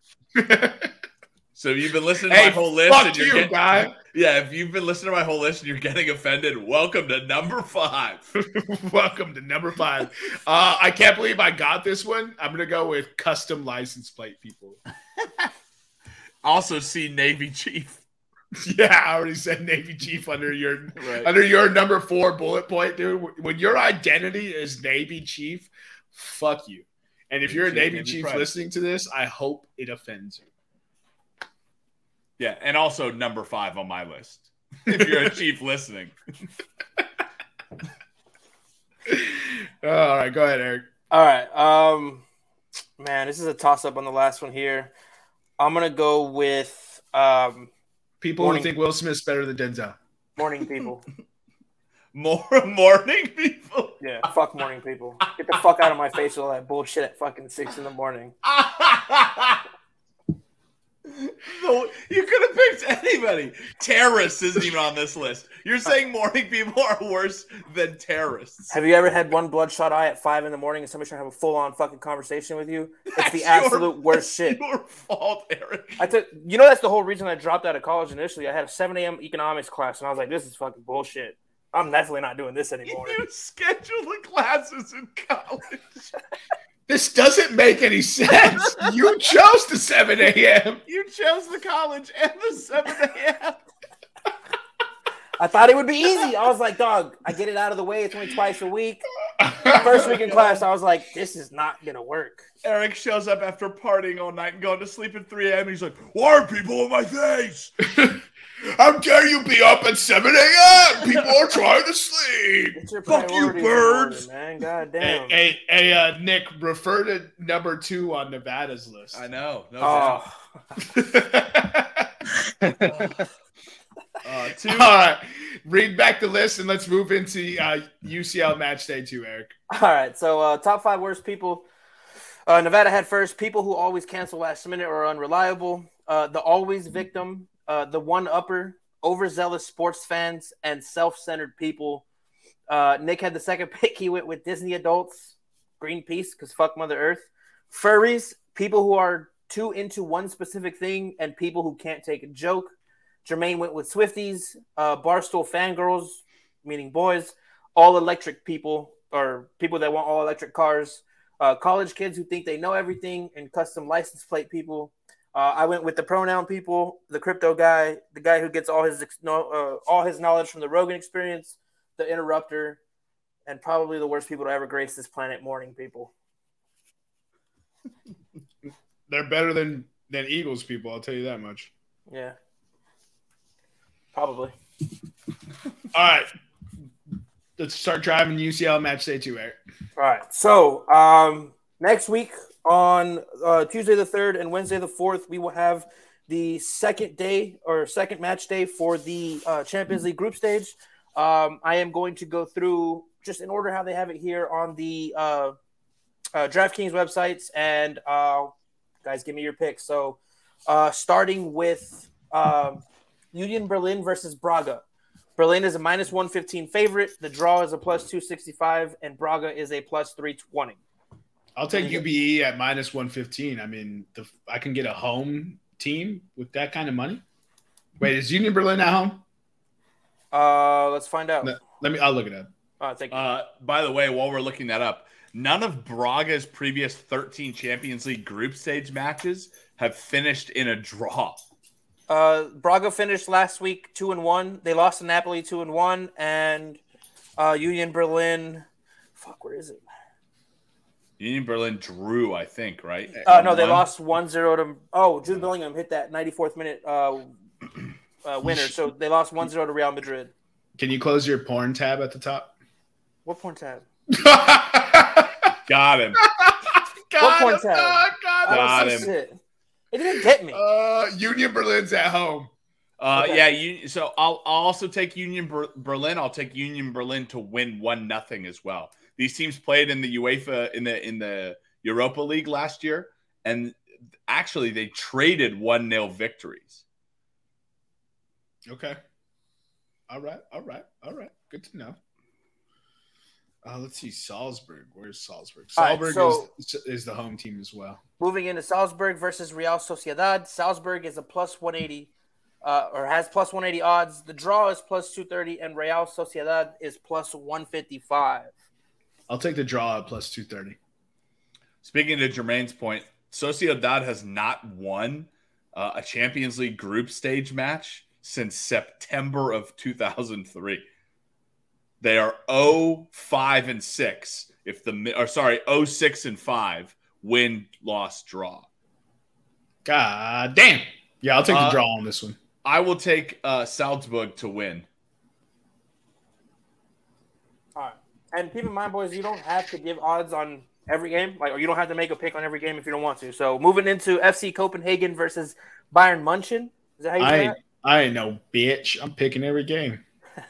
So if you've been listening to Hey, my whole list and you're you, getting, guy. yeah, if you've been listening to my whole list and you're getting offended, welcome to number five. Welcome to number five. Uh, I can't believe I got this one. I'm gonna go with custom license plate people. Also, see Navy Chief. Yeah, I already said Navy Chief under your Right. under your number four bullet point, dude. When your identity is Navy Chief, fuck you. And if you're a Chief, Navy Navy chief pride. listening to this, I hope it offends you. Yeah, and also number five on my list. If you're a chief listening, all right, go ahead, Eric. All right. Um, man, this is a toss up on the last one here. I'm gonna go with um, People Morning. who think Will Smith's better than Denzel. morning people. more morning people. Yeah, fuck morning people. Get the fuck out of my face with all that bullshit at fucking six in the morning. You could have picked anybody. Terrorists isn't even on this list. You're uh, saying morning people are worse than terrorists. Have you ever had one bloodshot eye at five in the morning and somebody's trying to have a full on fucking conversation with you? It's That's the your- absolute worst that's shit. Your fault, Eric. I took, you know, that's the whole reason I dropped out of college initially. I had a 7 a.m. economics class, and I was like, this is fucking bullshit. I'm definitely not doing this anymore. You schedule the classes in college. This doesn't make any sense. you chose the 7 a.m. You chose the college and the 7 a.m. I thought it would be easy. I was like, dog, I get it out of the way. It's only twice a week. First week in class, I was like, this is not going to work. Eric shows up after partying all night and going to sleep at 3 a.m. He's like, Why are people in my face? How dare you be up at 7 a.m.? People are trying to sleep. Fuck you, priorities in order, birds. man. God Hey, damn. hey, hey uh, Nick, refer to number two on Nevada's list. I know. No oh. uh, two. All right. read back the list and let's move into uh, UCL match day two, Eric. All right, so uh, top five worst people. Uh, Nevada had first people who always cancel last minute or are unreliable. Uh, the always victim, uh, the one upper, overzealous sports fans, and self centered people. Uh, Nick had the second pick. He went with Disney adults, Greenpeace, because fuck Mother Earth. Furries, people who are too into one specific thing, and people who can't take a joke. Jermaine went with Swifties, uh, Barstool fangirls, meaning boys, all electric people or people that want all electric cars, uh, college kids who think they know everything, and custom license plate people. Uh, I went with the pronoun people, the crypto guy, the guy who gets all his ex- no, uh, all his knowledge from the Rogan experience, the interrupter, and probably the worst people to ever grace this planet, morning people. They're better than than Eagles people. I'll tell you that much. Yeah, probably. All right, let's start driving UCL match day two, Eric. All right. So um, next week on uh, Tuesday the third and Wednesday the fourth, we will have the second day or second match day for the uh, Champions League group stage. Um, I am going to go through just in order how they have it here on the uh, uh, DraftKings websites, and uh, guys, give me your picks. So uh, starting with um, Union Berlin versus Braga. Berlin is a minus 115 favorite. The draw is a plus 265, and Braga is a plus 320. I'll take UBE at minus one fifteen. I mean, the, I can get a home team with that kind of money. Wait, is Union Berlin at home? Uh, let's find out. No. Let me. I'll look it up. Uh, thank you. Uh, by the way, while we're looking that up, none of Braga's previous 13 Champions League group stage matches have finished in a draw. Uh, Braga finished last week two and one. They lost to Napoli two and one, and uh, Union Berlin. Fuck, where is it? Union Berlin drew, I think, right? Uh, no, they 1-1. lost 1-0 to. Oh, Jude Bellingham hit that 94th minute uh, uh, winner. So they lost 1-0 to Real Madrid. Can you close your porn tab at the top? What porn tab? Got him. Got point him, tab? dog, got I him. Got see him. shit. It didn't get me. Uh, Union Berlin's at home. Uh, Okay. Yeah, you, so I'll, I'll also take Union Ber- Berlin. I'll take Union Berlin to win one nothing as well. These teams played in the UEFA in the in the Europa League last year, and actually they traded one nil victories. Okay. All right. All right. All right. Good to know. Uh, let's see. Salzburg. Where's Salzburg? All right, Salzburg so- is, is the home team as well. Moving into Salzburg versus Real Sociedad. Salzburg is a plus 180, uh, or has plus 180 odds. The draw is plus 230, and Real Sociedad is plus 155. I'll take the draw at plus 230. Speaking to Jermaine's point, Sociedad has not won uh, a Champions League group stage match since September of 2003. They are 0 5 and 6 if the or sorry 0 6 and 5 win, loss, draw. God damn. Yeah, I'll take Uh, the draw on this one. I will take uh, Salzburg to win. All right. And keep in mind, boys, you don't have to give odds on every game, like, or you don't have to make a pick on every game if you don't want to. So moving into FC Copenhagen versus Bayern Munchen. Is that how you I say ain't, I ain't no bitch. I'm picking every game.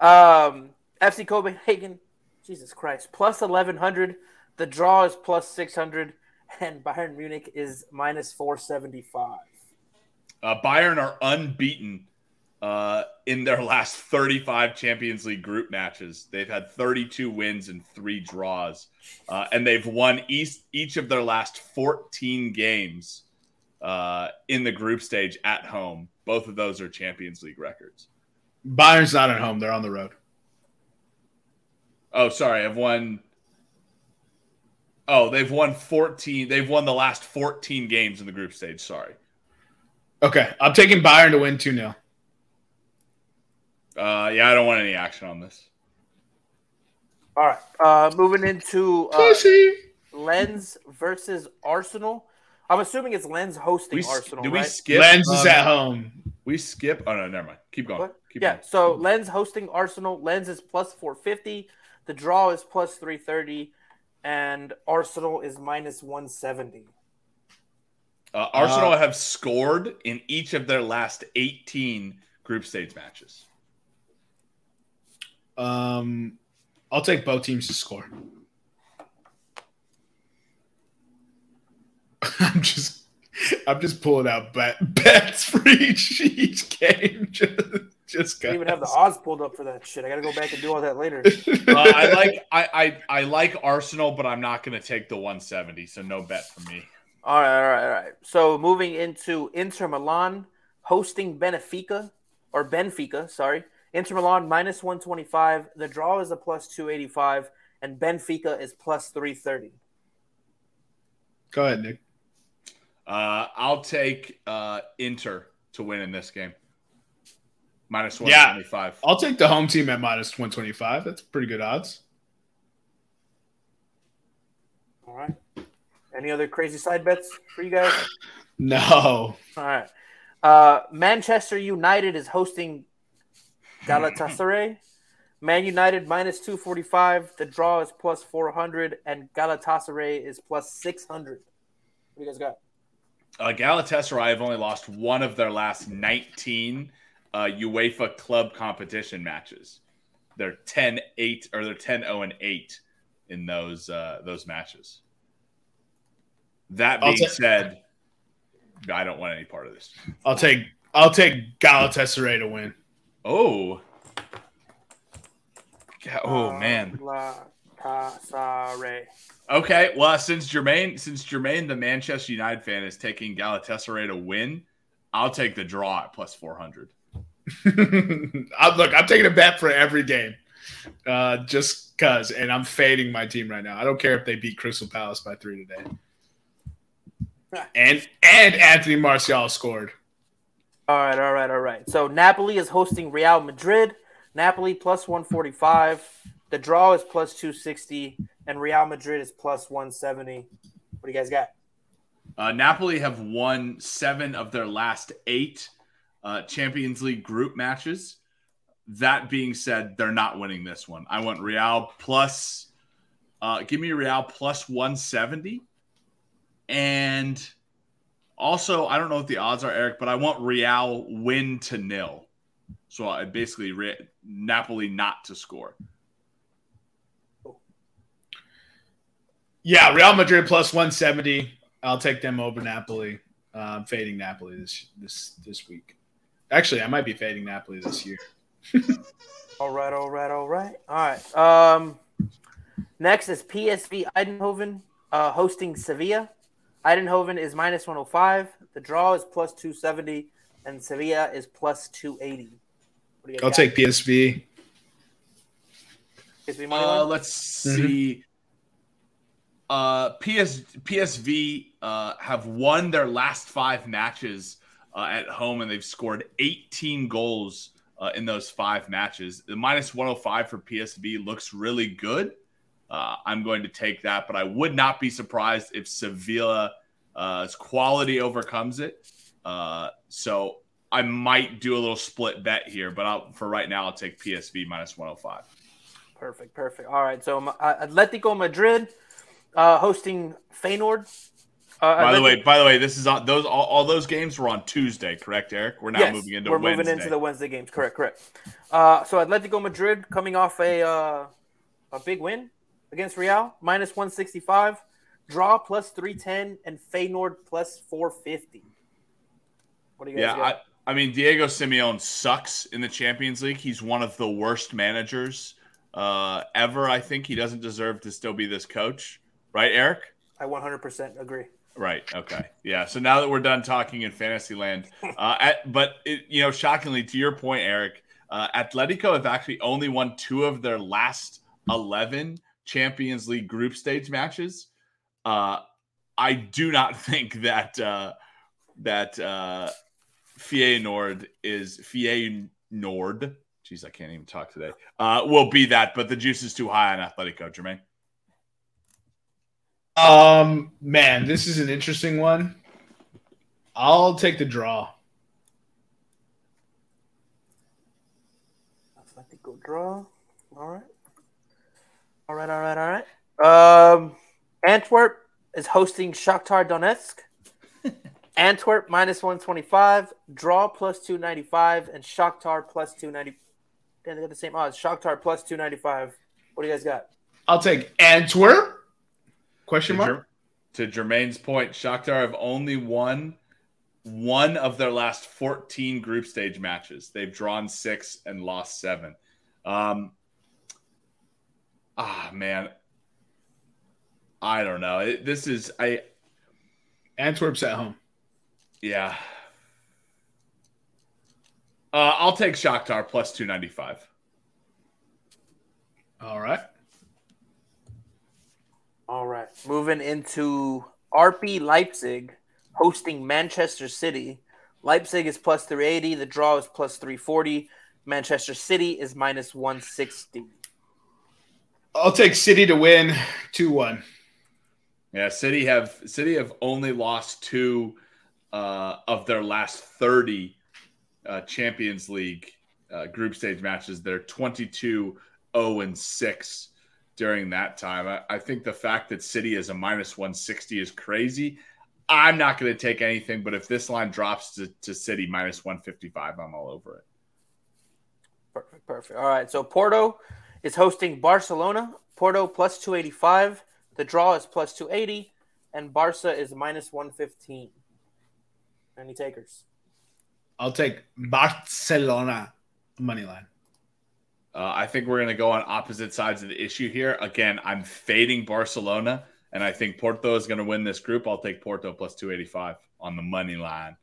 Um, FC Copenhagen, Jesus Christ, plus eleven hundred. The draw is plus six hundred, and Bayern Munich is minus four seventy five. Uh, Bayern are unbeaten uh, in their last 35 Champions League group matches. They've had 32 wins and three draws, uh, and they've won each, each of their last 14 games uh, in the group stage at home. Both of those are Champions League records. Bayern's not at home. They're on the road. Oh, sorry, I've won. Oh, they've won 14. They've won the last 14 games in the group stage. Sorry. Okay. I'm taking Bayern to win 2 0. Uh, yeah, I don't want any action on this. All right. Uh, moving into uh, Pussy. Lens versus Arsenal. I'm assuming it's Lens hosting We, Arsenal, do we right? skip? Lens is um, at home. We skip. Oh no, never mind. Keep going. Keep yeah, going. so Lens hosting Arsenal. Lens is plus 450. The draw is plus 330. And Arsenal is minus 170. Uh, Arsenal have scored in each of their last 18 group stage matches. Um, I'll take both teams to score. I'm just, I'm just pulling out bet, bets for each each game. Just, just I don't even have the odds pulled up for that shit. I got to go back and do all that later. Uh, I like I, I I like Arsenal, but I'm not going to take the 170, so no bet for me. All right, all right, all right. So moving into Inter Milan hosting Benfica or Benfica, sorry. Inter Milan minus 125. The draw is a plus 285 and Benfica is plus 330. Go ahead, Nick. Uh, I'll take uh, Inter to win in this game. Minus Yeah. 125. I'll take the home team at minus 125. That's pretty good odds. All right. Any other crazy side bets for you guys? No. All right. Uh, Manchester United is hosting Galatasaray. Man United minus 245. The draw is plus 400, and Galatasaray is plus 600. What do you guys got? Uh, Galatasaray have only lost one of their last 19 uh, UEFA club competition matches. They're 10 8 or they're 10 0 and 8 in those uh, those matches. That being ta- said, I don't want any part of this. I'll take I'll take Galatasaray to win. Oh. Ga- Oh man. Okay, well, since Jermaine, since Jermaine, the Manchester United fan, is taking Galatasaray to win, I'll take the draw at plus four hundred. I'm, look, I'm taking a bet for every game, uh, just cause, and I'm fading my team right now. I don't care if they beat Crystal Palace by three today. And and Anthony Martial scored. All right, all right, all right. So Napoli is hosting Real Madrid. Napoli plus 145. The draw is plus 260, and Real Madrid is plus 170. What do you guys got? Uh, Napoli have won seven of their last eight uh, Champions League group matches. That being said, they're not winning this one. I want Real plus. Uh, give me Real plus one seventy, and also I don't know what the odds are, Eric, but I want Real win to nil. So I basically Re- Napoli not to score. Yeah, Real Madrid plus 170. I'll take them over Napoli. Uh, I'm fading Napoli this this this week. Actually, I might be fading Napoli this year. All right, all right, all right, all right. Um, next is PSV Eindhoven uh, hosting Sevilla. Eindhoven is minus 105. The draw is plus 270, and Sevilla is plus 280. What do you guys I'll got? take PSV. PSV money Uh, let's Mhm. see. Uh, PS PSV uh, have won their last five matches uh, at home, and they've scored 18 goals uh, in those five matches. The minus 105 for PSV looks really good. Uh, I'm going to take that. But I would not be surprised if Sevilla's uh, quality overcomes it. Uh, so I might do a little split bet here, but I'll, for right now, I'll take PSV minus 105. Perfect, perfect. All right, so uh, Atletico Madrid uh, hosting Feyenoord. Uh, by the way, by the way, this is on those all, all, those games were on Tuesday, correct, Eric? We're now yes, moving into we're Wednesday. moving into the Wednesday games, correct, correct. Uh, so Atletico Madrid coming off a uh, a big win against Real, minus one sixty five, draw plus three ten, and Feyenoord plus four fifty. What do you guys? Yeah, got? I, I mean Diego Simeone sucks in the Champions League. He's one of the worst managers uh, ever. I think he doesn't deserve to still be this coach, right, Eric? I 100% agree. Right. Okay. Yeah. So now that we're done talking in Fantasyland, uh, at, but it, you know, shockingly, to your point, Eric, uh, Atletico have actually only won two of their last eleven Champions League group stage matches. Uh, I do not think that uh, that uh, Feyenoord is Feyenoord. Jeez, I can't even talk today. Uh, will be that, but the juice is too high on Atletico, Jermaine. Um, man, this is an interesting one. I'll take the draw. Atletico draw. All right. All right, all right, all right. Um, Antwerp is hosting Shakhtar Donetsk. Antwerp minus 125, draw plus 295, and Shakhtar plus 290. Damn, They got the same odds. Shakhtar plus 295. What do you guys got? I'll take Antwerp. Question to mark? to Jermaine's point, Shakhtar have only won one of their last 14 group stage matches. They've drawn six and lost seven. Um, ah, man. I don't know. It, this is I. Antwerp's at home. Yeah. Uh, I'll take Shakhtar plus 295. All right. All right. Moving into RB Leipzig hosting Manchester City. Leipzig is plus 380. The draw is plus 340. Manchester City is minus 160. I'll take City to win 2 1. Yeah, City have City have only lost two uh, of their last 30 uh, Champions League uh, group stage matches. They're 22 0 and 6 during that time. I, I think the fact that City is a minus 160 is crazy. I'm not going to take anything, but if this line drops to, to City minus 155, I'm all over it. Perfect, perfect. All right, so Porto is hosting Barcelona. Porto plus 285. The draw is plus 280, and Barca is minus 115. Any takers? I'll take Barcelona money line. Uh, I think we're going to go on opposite sides of the issue here. Again, I'm fading Barcelona, and I think Porto is going to win this group. I'll take Porto plus 285 on the money line.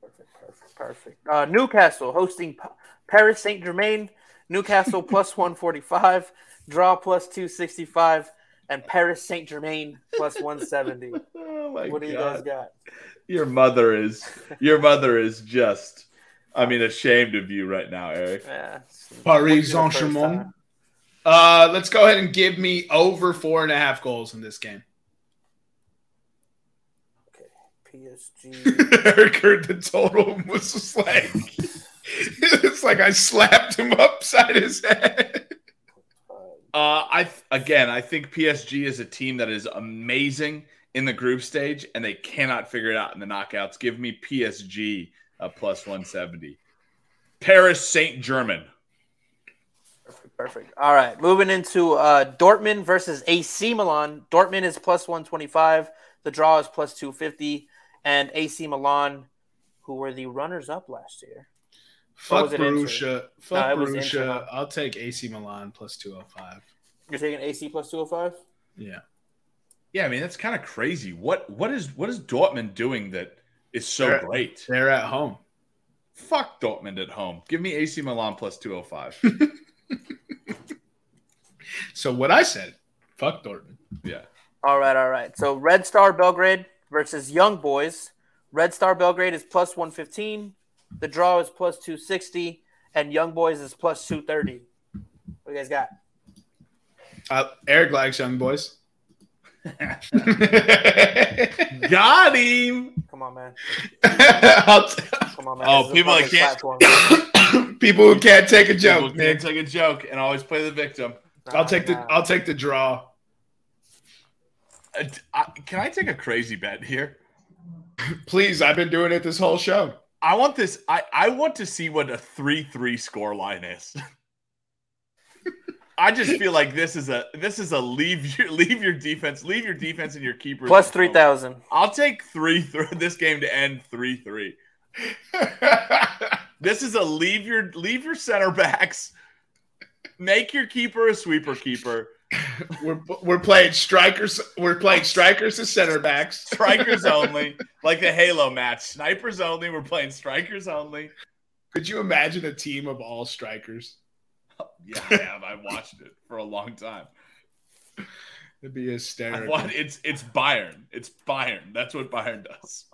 Perfect, perfect, perfect. Uh, Newcastle hosting P- Paris Saint Germain. Newcastle plus 145, draw plus 265, and Paris Saint Germain plus 170. oh what do God. you guys got? Your mother is your mother is just I mean, ashamed of you right now, Eric. Yeah. Paris Saint Germain. Uh, let's go ahead and give me over four and a half goals in this game. Okay, PSG. Eric heard the total was just like it's like I slapped him upside his head. Uh, I again, I think PSG is a team that is amazing in the group stage, and they cannot figure it out in the knockouts. Give me PSG uh, plus 170. Paris Saint Germain. Perfect, perfect. All right, moving into uh, Dortmund versus AC Milan. Dortmund is plus 125. The draw is plus 250. And AC Milan, who were the runners up last year. Fuck Borussia. Fuck no, Borussia. I'll take AC Milan plus 205. You're taking AC plus 205? Yeah. Yeah, I mean that's kind of crazy. What what is what is Dortmund doing that is so they're, great. They're at home. Fuck Dortmund at home. Give me AC Milan plus 205. so what I said, fuck Dortmund. Yeah. All right, all right. So Red Star Belgrade versus Young Boys. Red Star Belgrade is plus 115. The draw is plus 260. And Young Boys is plus 230. What you guys got? Uh, Eric likes young boys. Got him. Come on, man. T- Come on, man. Oh, This is a people that can't- people who can't take a People joke, can't take a joke and always play the victim. I'll take the I'll take the draw. Uh, d- I- can I take a crazy bet here? Please, I've been doing it this whole show. I want this. I, I want to see what a three-three score line is. I just feel like this is a this is a leave your leave your defense leave your defense and your keeper Plus 3,000. I'll take three through this game to end three three. This is a leave your leave your center backs, make your keeper a sweeper keeper, we're we're playing strikers. We're playing oh, strikers as center backs. strikers only, like the Halo match. Snipers only. We're playing strikers only. Could you imagine a team of all strikers? Yeah, I have. I watched it for a long time. It'd be I hysterical. want it's it's Bayern. It's Bayern. That's what Bayern does.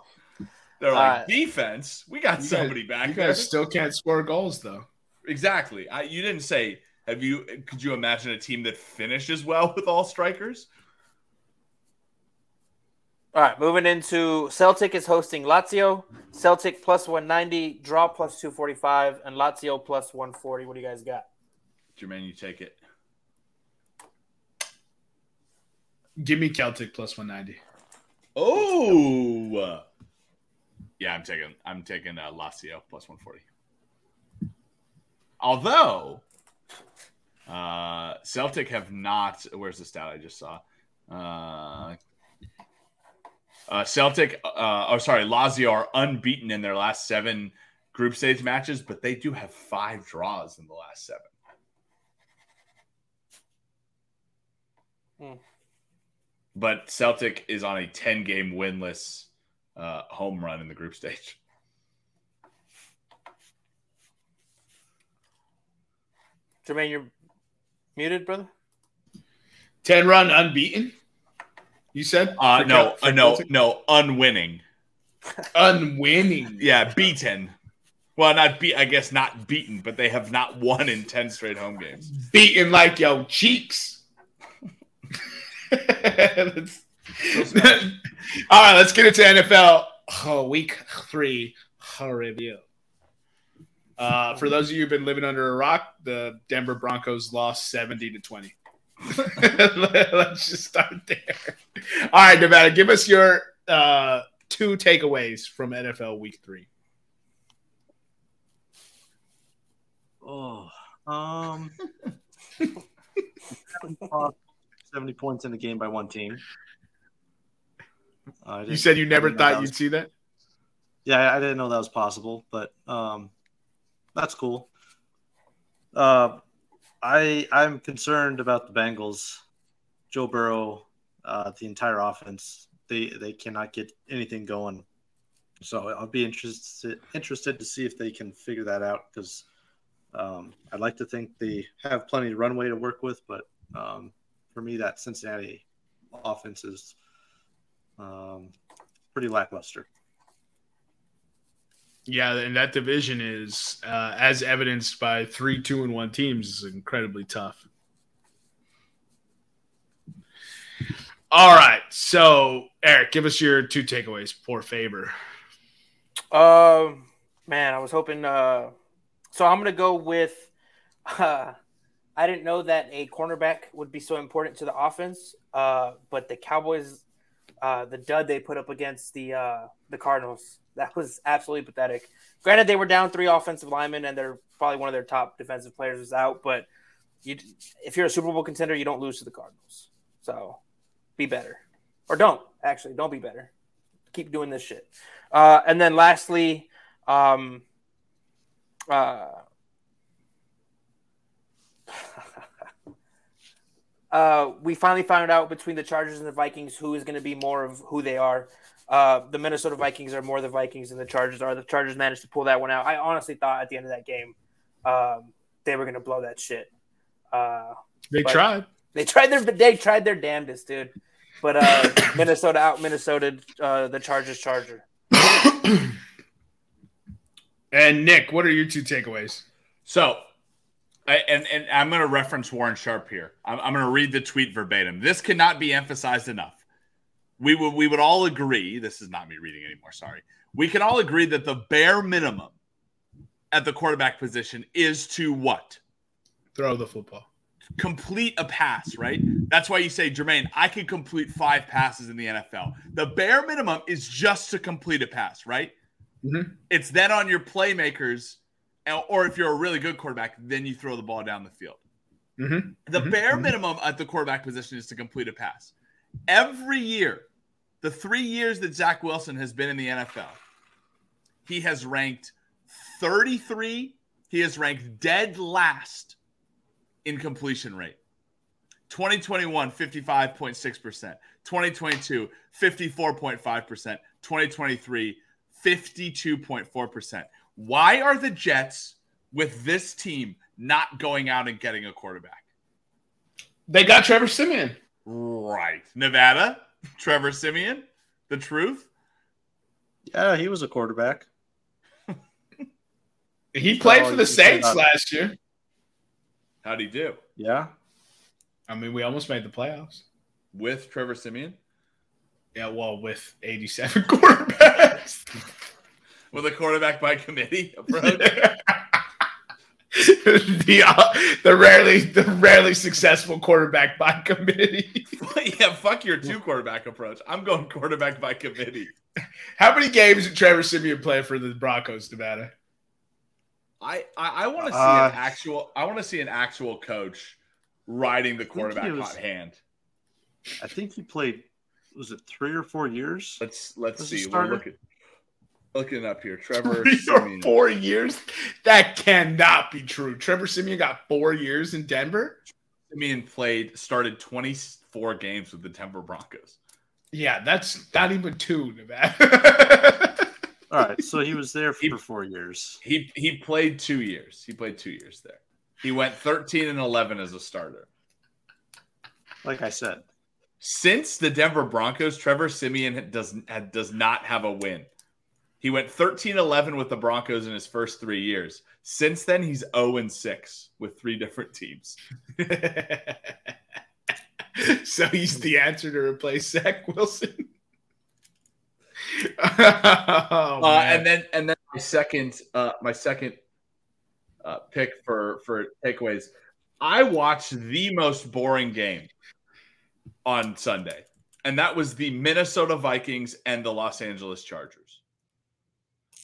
They're All like right. defense. We got You guys- somebody back You there. guys still can't score goals though. Exactly. I, you didn't say. Have you? Could you imagine a team that finishes well with all strikers? All right, moving into Celtic is hosting Lazio. Celtic plus 190, draw plus 245, and Lazio plus 140. What do you guys got? Jermaine, you take it. Give me Celtic plus one ninety. Oh, yeah. I'm taking. I'm taking uh, Lazio plus 140. Although, uh, Celtic have not. Where's the stat I just saw? Uh, uh, Celtic. Uh, oh, sorry, Lazio are unbeaten in their last seven group stage matches, but they do have five draws in the last seven. Hmm. But Celtic is on a 10 game winless uh, home run in the group stage. Jermaine, you're muted, brother. Ten run unbeaten. You said? Uh, no, Cel- uh, no, no, unwinning. unwinning. Yeah, beaten. Well, not beat. I guess not beaten, but they have not won in 10 straight home games. beating like your cheeks. Let's- All right, let's get into NFL oh, week three oh, review. Uh, for those of you who've been living under a rock, the Denver Broncos lost 70 to 20. let's just start there. All right, Nevada, give us your uh, two takeaways from NFL week three. Oh, um, 70 points in the game by one team. Uh, You said you never I didn't know that thought was- you'd see that? Yeah, I didn't know that was possible, but um, that's cool. Uh, I I'm concerned about the Bengals. Joe Burrow, uh, the entire offense, they they cannot get anything going. So I'll be interested interested to see if they can figure that out because um, I'd like to think they have plenty of runway to work with, but um, for me, that Cincinnati offense is um, pretty lackluster. Yeah, and that division is, uh, as evidenced by three, two, and one teams, is incredibly tough. All right, so Eric, give us your two takeaways. Poor favor. Um, man, I was hoping. Uh, so I'm gonna go with. Uh, I didn't know that a cornerback would be so important to the offense. Uh, but the Cowboys, uh, the dud they put up against the uh, the Cardinals, that was absolutely pathetic. Granted, they were down three offensive linemen, and they're probably one of their top defensive players is out. But you, if you're a Super Bowl contender, you don't lose to the Cardinals. So be better, or don't actually don't be better. Keep doing this shit. Uh, and then lastly, um, uh, uh, we finally found out between the Chargers and the Vikings who is going to be more of who they are. Uh, the Minnesota Vikings are more the Vikings than the Chargers are. The Chargers managed to pull that one out. I honestly thought at the end of that game um, they were going to blow that shit. Uh, They tried. they tried their they tried their damnedest, dude. But uh, Minnesota out Minnesota uh, the Chargers Charger. And Nick, what are your two takeaways? So, I, and and I'm going to reference Warren Sharp here. I'm, I'm going to read the tweet verbatim. This cannot be emphasized enough. We would we would all agree. This is not me reading anymore. Sorry. We can all agree that the bare minimum at the quarterback position is to what? Throw the football. Complete a pass, right? That's why you say, Jermaine, I could complete five passes in the NFL. The bare minimum is just to complete a pass, right? Mhm. It's then on your playmakers, or if you're a really good quarterback, then you throw the ball down the field. Mhm. The Mhm. bare Mhm. minimum at the quarterback position is to complete a pass. Every year, the three years that Zach Wilson has been in the NFL, he has ranked 33. He has ranked dead last in completion rate. 2021, 55.6%. 2022, 54.5%. 2023, 52.4%. Why are the Jets with this team not going out and getting a quarterback? They got Trevor Siemian. Right. Nevada, Trevor Siemian, the truth. Yeah, he was a quarterback. He played Oh, for the Saints last year. How'd he do Yeah. I mean, we almost made the playoffs. with Trevor Siemian? Yeah, well, with 87 quarterbacks. With a quarterback by committee approach? the uh, the rarely the rarely successful quarterback by committee. yeah, fuck your two quarterback approach. I'm going quarterback by committee. How many games did Trevor Siemian play for the Broncos, Nevada? I I, I want to see Uh, an actual. I want to see an actual coach riding the quarterback was- hot hand. I think he played. Was it three or four years? Let's let's Was he see. We're starter? looking looking up here. Trevor Three or Siemian. four years? That cannot be true. Trevor Siemian got four years in Denver. Siemian played started 24 games with the Denver Broncos. Yeah, that's not even two, Nevada. All right, so he was there He- for four years. He he played two years. He played two years there. He went 13 and 11 as a starter. Like I said, Since the Denver Broncos, Trevor Siemian does does not have a win. He went 13-11 with the Broncos in his first three years. Since then, he's 0 and 6 with three different teams. so he's the answer to replace Zach Wilson. oh, Uh, and then and then my second uh, my second uh, pick for for takeaways. I watched the most boring game on Sunday, and that was the Minnesota Vikings and the Los Angeles Chargers.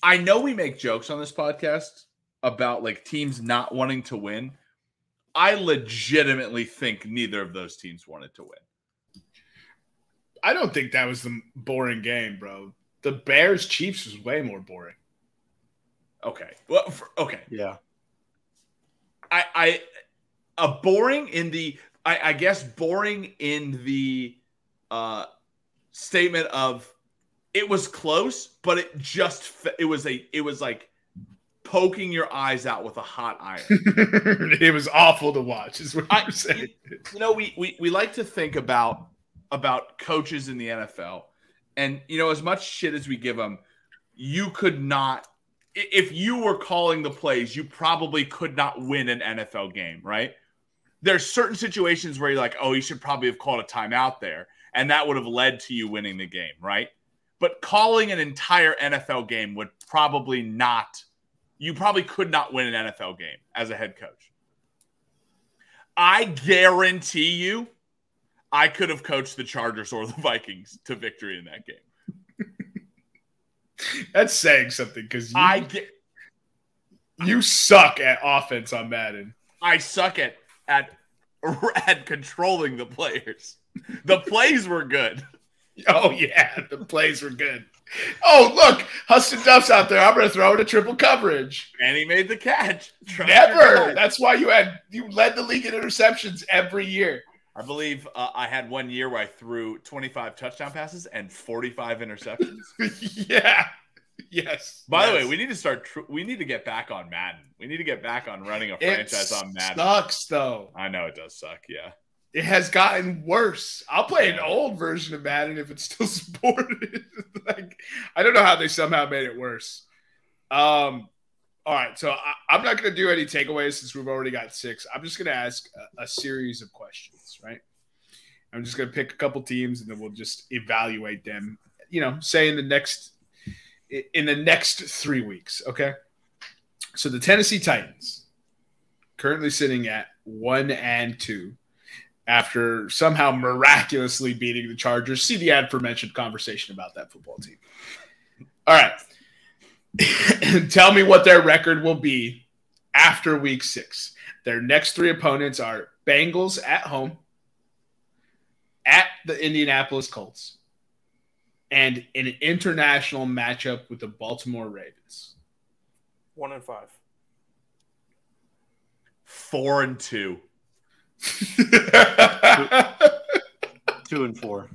I know we make jokes on this podcast about like teams not wanting to win. I legitimately think neither of those teams wanted to win. I don't think that was the boring game, bro. The Bears Chiefs was way more boring. Okay. Well, for, okay. yeah. I, I a boring in the I, I guess boring in the uh statement of it was close, but it just it was a it was like poking your eyes out with a hot iron. it was awful to watch, is what I- you're saying. you know, we, we we like to think about about coaches in the NFL, and you know, as much shit as we give them, you could not. If you were calling the plays, you probably could not win an NFL game, right? There's certain situations where you're like, oh, you should probably have called a timeout there, and that would have led to you winning the game, right? But calling an entire NFL game would probably not. You probably could not win an NFL game as a head coach. I guarantee you, I could have coached the Chargers or the Vikings to victory in that game. That's saying something because you, I get, you suck at offense on Madden. I suck at at at controlling the players. The plays were good. Oh yeah, the plays were good. Oh look, Huston Duff's out there. I'm gonna throw it a triple coverage. And he made the catch. Your Never. That's why you had you led the league in interceptions every year. I believe uh, I had one year where I threw 25 touchdown passes and 45 interceptions. yeah. Yes. By the way, we need to start. Tr- we need to get back on Madden. We need to get back on running a it franchise on Madden. sucks though. I know it does suck. Yeah. It has gotten worse. I'll play an old version of Madden if it's still supported. like I don't know how they somehow made it worse. Um All right, so I, I'm not going to do any takeaways since we've already got six. I'm just going to ask a, a series of questions, right? I'm just going to pick a couple teams and then we'll just evaluate them. You know, say in the next in the next three weeks. Okay. So the Tennessee Titans currently sitting at one and two after somehow miraculously beating the Chargers. See the aforementioned conversation about that football team. All right. Tell me what their record will be after week six. Their next three opponents are Bengals at home, at the Indianapolis Colts, and an international matchup with the Baltimore Ravens. One and five. Four and two. Two and four.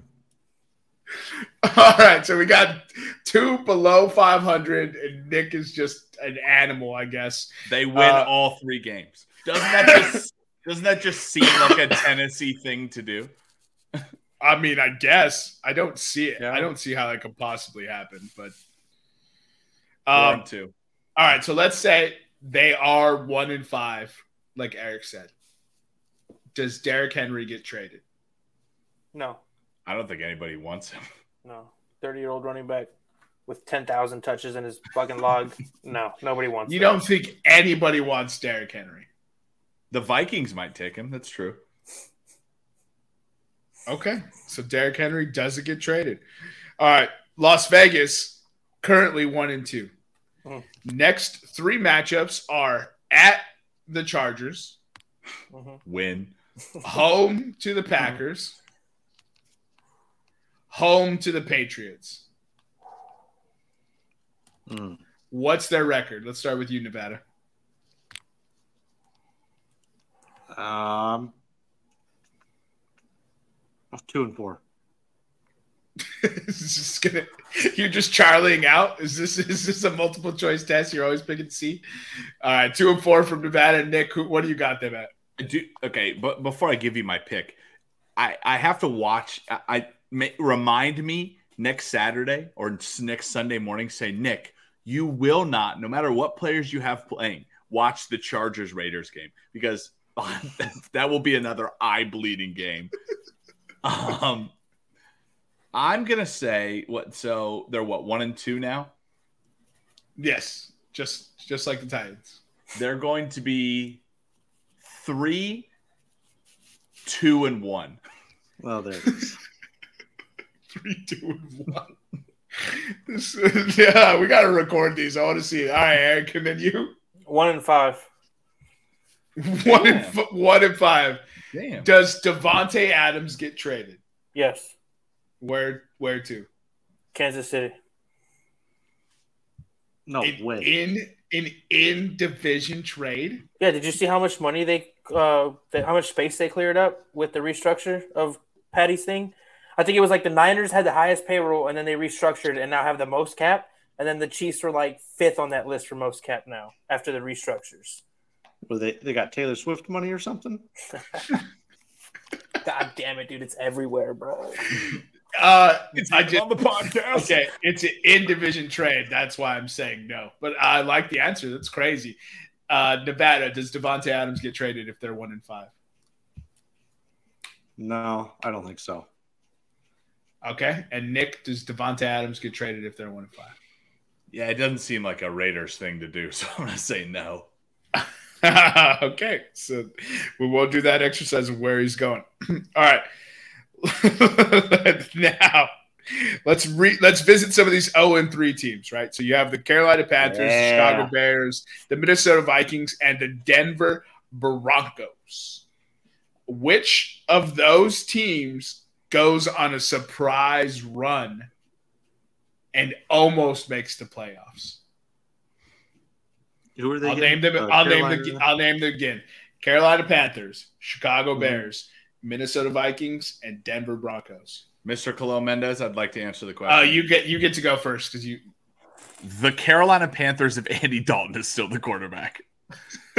All right, so we got two below 500, and Nick is just an animal, I guess. They win Uh, all three games. Doesn't that just doesn't that just seem like a Tennessee thing to do? I mean, I guess I don't see it. Yeah. I don't see how that could possibly happen. But Four um, two. all right, so let's say they are one in five, like Eric said. Does Derrick Henry get traded? No, I don't think anybody wants him. no. Thirty year old running back with ten thousand touches in his fucking log. No, nobody wants. Him. You that. don't think anybody wants Derrick Henry? The Vikings might take him. That's true. Okay, so Derrick Henry doesn't get traded. All right, Las Vegas currently one and two. Hmm. Next three matchups are at the Chargers, Mhm. Win. home to the Packers, home to the Patriots. Mm. What's their record? Let's start with you, Nevada. Um, two and four. Is this just gonna, you're just charlieing out. Is this is this a multiple choice test? You're always picking C. All right, two and four from Nevada. Nick, who, what do you got them at? Do, okay, but before I give you my pick, I I have to watch. I, I ma- remind me next Saturday or next Sunday morning. Say Nick, you will not, no matter what players you have playing, watch the Chargers Raiders game because that will be another eye bleeding game. um, I'm gonna say what? So they're what one and two now. Yes, just just like the Titans. They're going to be three, two, and one. Well, there it is. Three, two, and one. This, yeah, we got to record these. I want to see it. All right, Eric, and then you. One and five. One and, Damn. f- one and five. Damn. Does Davante Adams get traded? Yes. Where where to? Kansas City. No in, way. in in in division trade. Yeah. Did you see how much money they, uh, they, how much space they cleared up with the restructure of Patty's thing? I think it was like the Niners had the highest payroll, and then they restructured and now have the most cap, and then the Chiefs were like fifth on that list for most cap now after the restructures. Were they they got Taylor Swift money or something? God damn it, dude! It's everywhere, bro. Uh, It's I just on the podcast. okay. It's an in division trade. That's why I'm saying no. But I like the answer. That's crazy. Uh, Nevada. Does Davante Adams get traded if they're one in five? No, I don't think so. Okay. And Nick, does Davante Adams get traded if they're one in five? Yeah, it doesn't seem like a Raiders thing to do, so I'm gonna say no. okay, so we won't do that exercise of where he's going. All right, now let's re- let's visit some of these zero and three teams. Right, so you have the Carolina Panthers, the Chicago Bears, the Minnesota Vikings, and the Denver Broncos. Which of those teams goes on a surprise run and almost makes the playoffs? Who are they? I'll name them. Uh, I'll name them. I'll name them again. Carolina Panthers, Chicago Mhm. Bears, Minnesota Vikings, and Denver Broncos. Mr. Cologne Mendez, I'd like to answer the question. Uh, you get you get to go first because you. the Carolina Panthers of Andy Dalton is still the quarterback.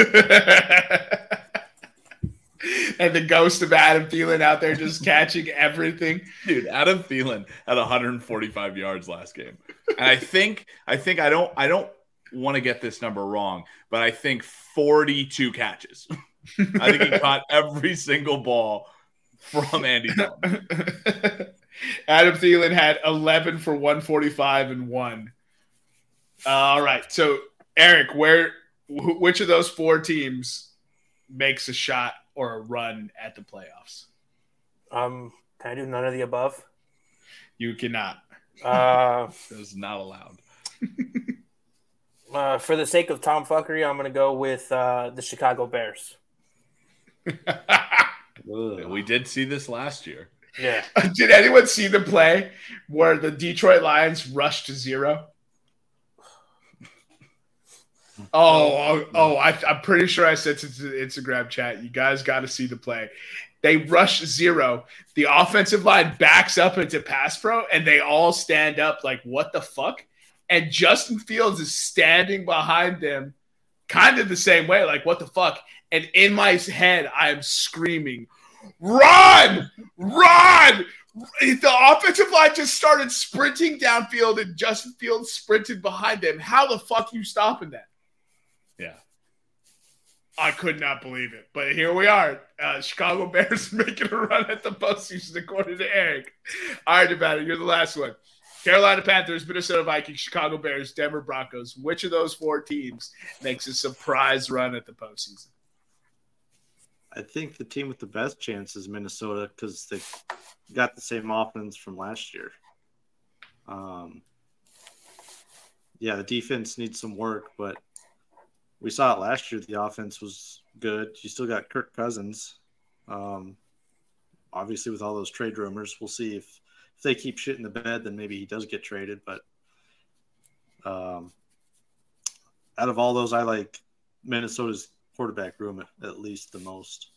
and the ghost of Adam Thielen out there just catching everything. Dude, Adam Thielen had 145 yards last game. And I think I think I don't I don't want to get this number wrong, but I think 42 catches. I think he caught every single ball from Andy Dalton. Adam Thielen had 11 for 145 and one. all right. So, Eric, where wh- which of those four teams makes a shot or a run at the playoffs? Um, can I do none of the above? You cannot. Uh, That not allowed. uh, for the sake of Tom fuckery, I'm gonna go with uh, the Chicago Bears. We did see this last year. Yeah. Did anyone see the play where the Detroit Lions rushed to zero? Oh, oh, oh I, I'm pretty sure I said to the Instagram chat, you guys got to see the play. They rush zero. The offensive line backs up into pass pro, and they all stand up like, what the fuck? And Justin Fields is standing behind them, kind of the same way, like, what the fuck? And in my head, I am screaming, run, run. The offensive line just started sprinting downfield, and Justin Fields sprinted behind them. How the fuck you stopping that? Yeah. I could not believe it. But here we are. Uh, Chicago Bears making a run at the postseason, according to Eric. All right, Nevada, you're the last one. Carolina Panthers, Minnesota Vikings, Chicago Bears, Denver Broncos. Which of those four teams makes a surprise run at the postseason? I think the team with the best chance is Minnesota because they got the same offense from last year. Um, yeah, the defense needs some work, but we saw it last year. The offense was good. You still got Kirk Cousins. Um, obviously, with all those trade rumors, we'll see if if they keep shit in the bed, then maybe he does get traded. But um, out of all those, I like Minnesota's quarterback room at, at least the most.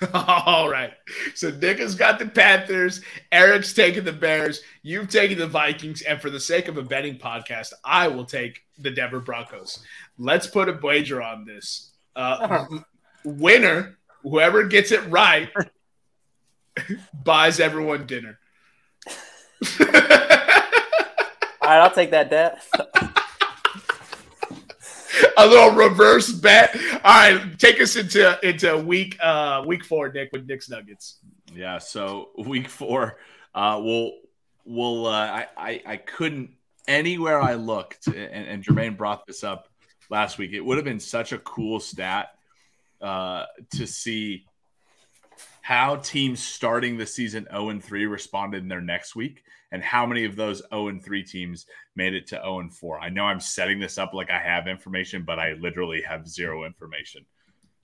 All right. So Nick has got the Panthers. Eric's taking the Bears. You've taken the Vikings. And for the sake of a betting podcast, I will take the Denver Broncos. Let's put a wager on this. Uh, winner, whoever gets it right, buys everyone dinner. All right, I'll take that bet. a little reverse bet. All right, take us into into week uh week four, Nick, with Nick's Nuggets. Yeah. So week four, uh, we'll we'll uh, I, I I couldn't anywhere I looked, and, and Jermaine brought this up last week. It would have been such a cool stat uh, to see how teams starting the season 0 and 3 responded in their next week and how many of those 0 and 3 teams made it to 0 and 4. I know I'm setting this up like I have information, but I literally have zero information.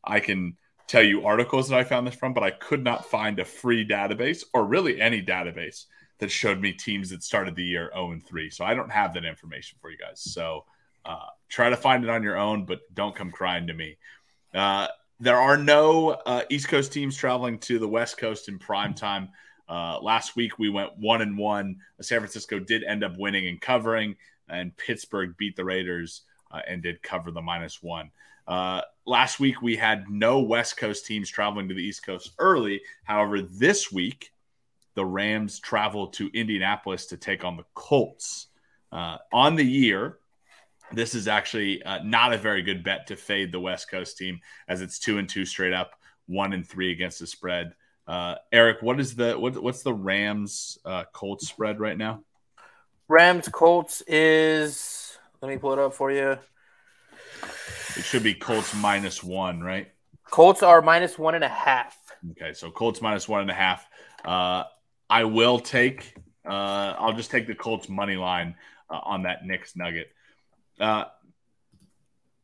I can tell you articles that I found this from, but I could not find a free database or really any database that showed me teams that started the year 0 and 3. So I don't have that information for you guys. So uh, try to find it on your own, but don't come crying to me. Uh, there are no uh, East Coast teams traveling to the West Coast in prime time. Uh, last week we went one and one. San Francisco did end up winning and covering, and Pittsburgh beat the Raiders uh, and did cover the minus one. Uh, last week we had no West Coast teams traveling to the East Coast early. However, this week the Rams travel to Indianapolis to take on the Colts. Uh, on the year, this is actually uh, not a very good bet to fade the West Coast team as it's two and two straight up, one and three against the spread. Uh, Eric, what is the what, what's the Rams uh, Colts spread right now? Rams Colts is let me pull it up for you. It should be Colts minus one, right? Colts are minus one and a half. Okay, so Colts minus one and a half. Uh, I will take. Uh, I'll just take the Colts money line uh, on that Nick's Nugget. Uh,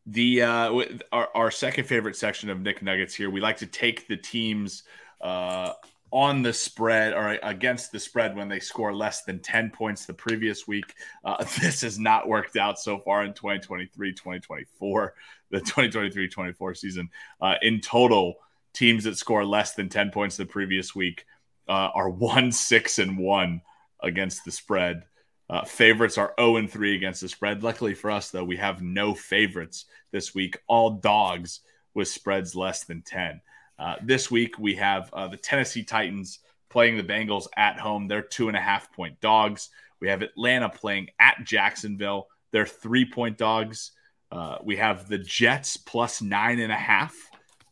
the uh, our, our second favorite section of Nick Nuggets here. We like to take the teams uh, on the spread or against the spread when they score less than 10 points the previous week. Uh, this has not worked out so far in 2023 2024, the 2023 24 season. Uh, in total, teams that score less than 10 points the previous week uh, are 1 6 and 1 against the spread. Uh, favorites are 0 and 3 against the spread. Luckily for us, though, we have no favorites this week, all dogs with spreads less than 10. Uh, this week, we have uh, the Tennessee Titans playing the Bengals at home. They're two and a half point dogs. We have Atlanta playing at Jacksonville. They're three point dogs. Uh, we have the Jets plus nine and a half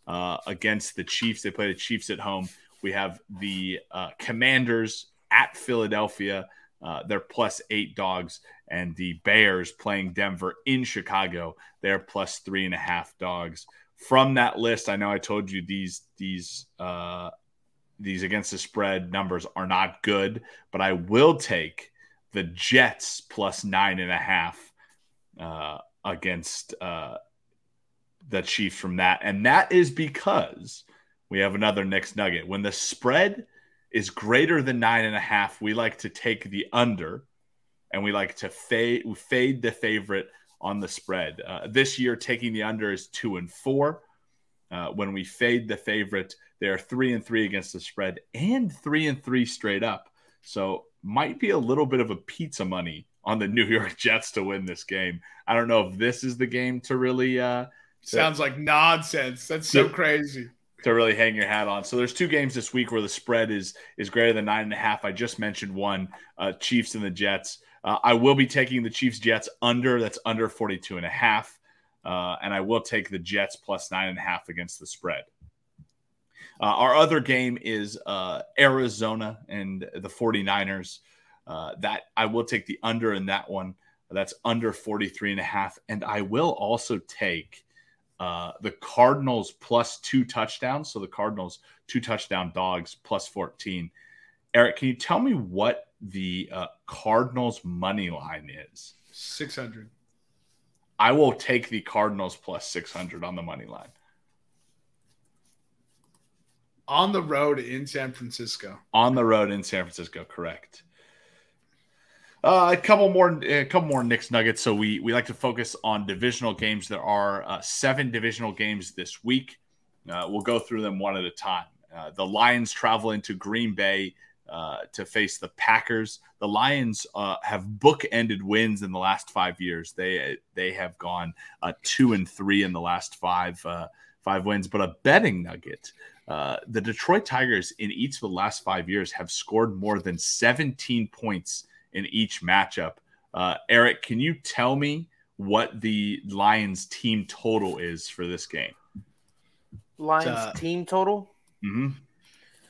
uh, against the Chiefs. They play the Chiefs at home. We have the uh, Commanders at Philadelphia. They're plus eight dogs, and the Bears playing Denver in Chicago. They're plus three and a half dogs. From that list, I know I told you these these uh, these against the spread numbers are not good, but I will take the Jets plus nine and a half uh, against uh, the Chiefs from that. And that is because we have another next nugget. When the spread is greater than nine and a half, we like to take the under and we like to fade, fade the favorite on the spread. Uh, this year, taking the under is two and four. Uh, when we fade the favorite, they are three and three against the spread and three and three straight up. So might be a little bit of a pizza money on the New York Jets to win this game. I don't know if this is the game to really uh, sounds like nonsense. That's so crazy to really hang your hat on. So there's two games this week where the spread is is greater than nine and a half. I just mentioned one, uh, Chiefs and the Jets. Uh, I will be taking the Chiefs Jets under. That's under 42 and a half. Uh, and I will take the Jets plus nine and a half against the spread. Uh, our other game is uh, Arizona and the 49ers. Uh, that I will take the under in that one. That's under 43 and a half. And I will also take uh, the Cardinals plus two touchdowns. So the Cardinals, two touchdown dogs plus 14. Eric, can you tell me what the uh, Cardinals money line is? 600. I will take the Cardinals plus 600 on the money line. On the road in San Francisco. On the road in San Francisco, correct. Uh, a couple more, a couple more Nick's Nuggets. So we we like to focus on divisional games. There are uh, seven divisional games this week. Uh, we'll go through them one at a time. Uh, the Lions travel into Green Bay uh, to face the Packers. The Lions uh, have bookended wins in the last five years. They they have gone two and three in the last five five wins. But a betting nugget. the Detroit Tigers in each of the last five years have scored more than 17 points in each matchup. Uh, Eric, can you tell me what the Lions team total is for this game? Lions uh, team total? Mm-hmm.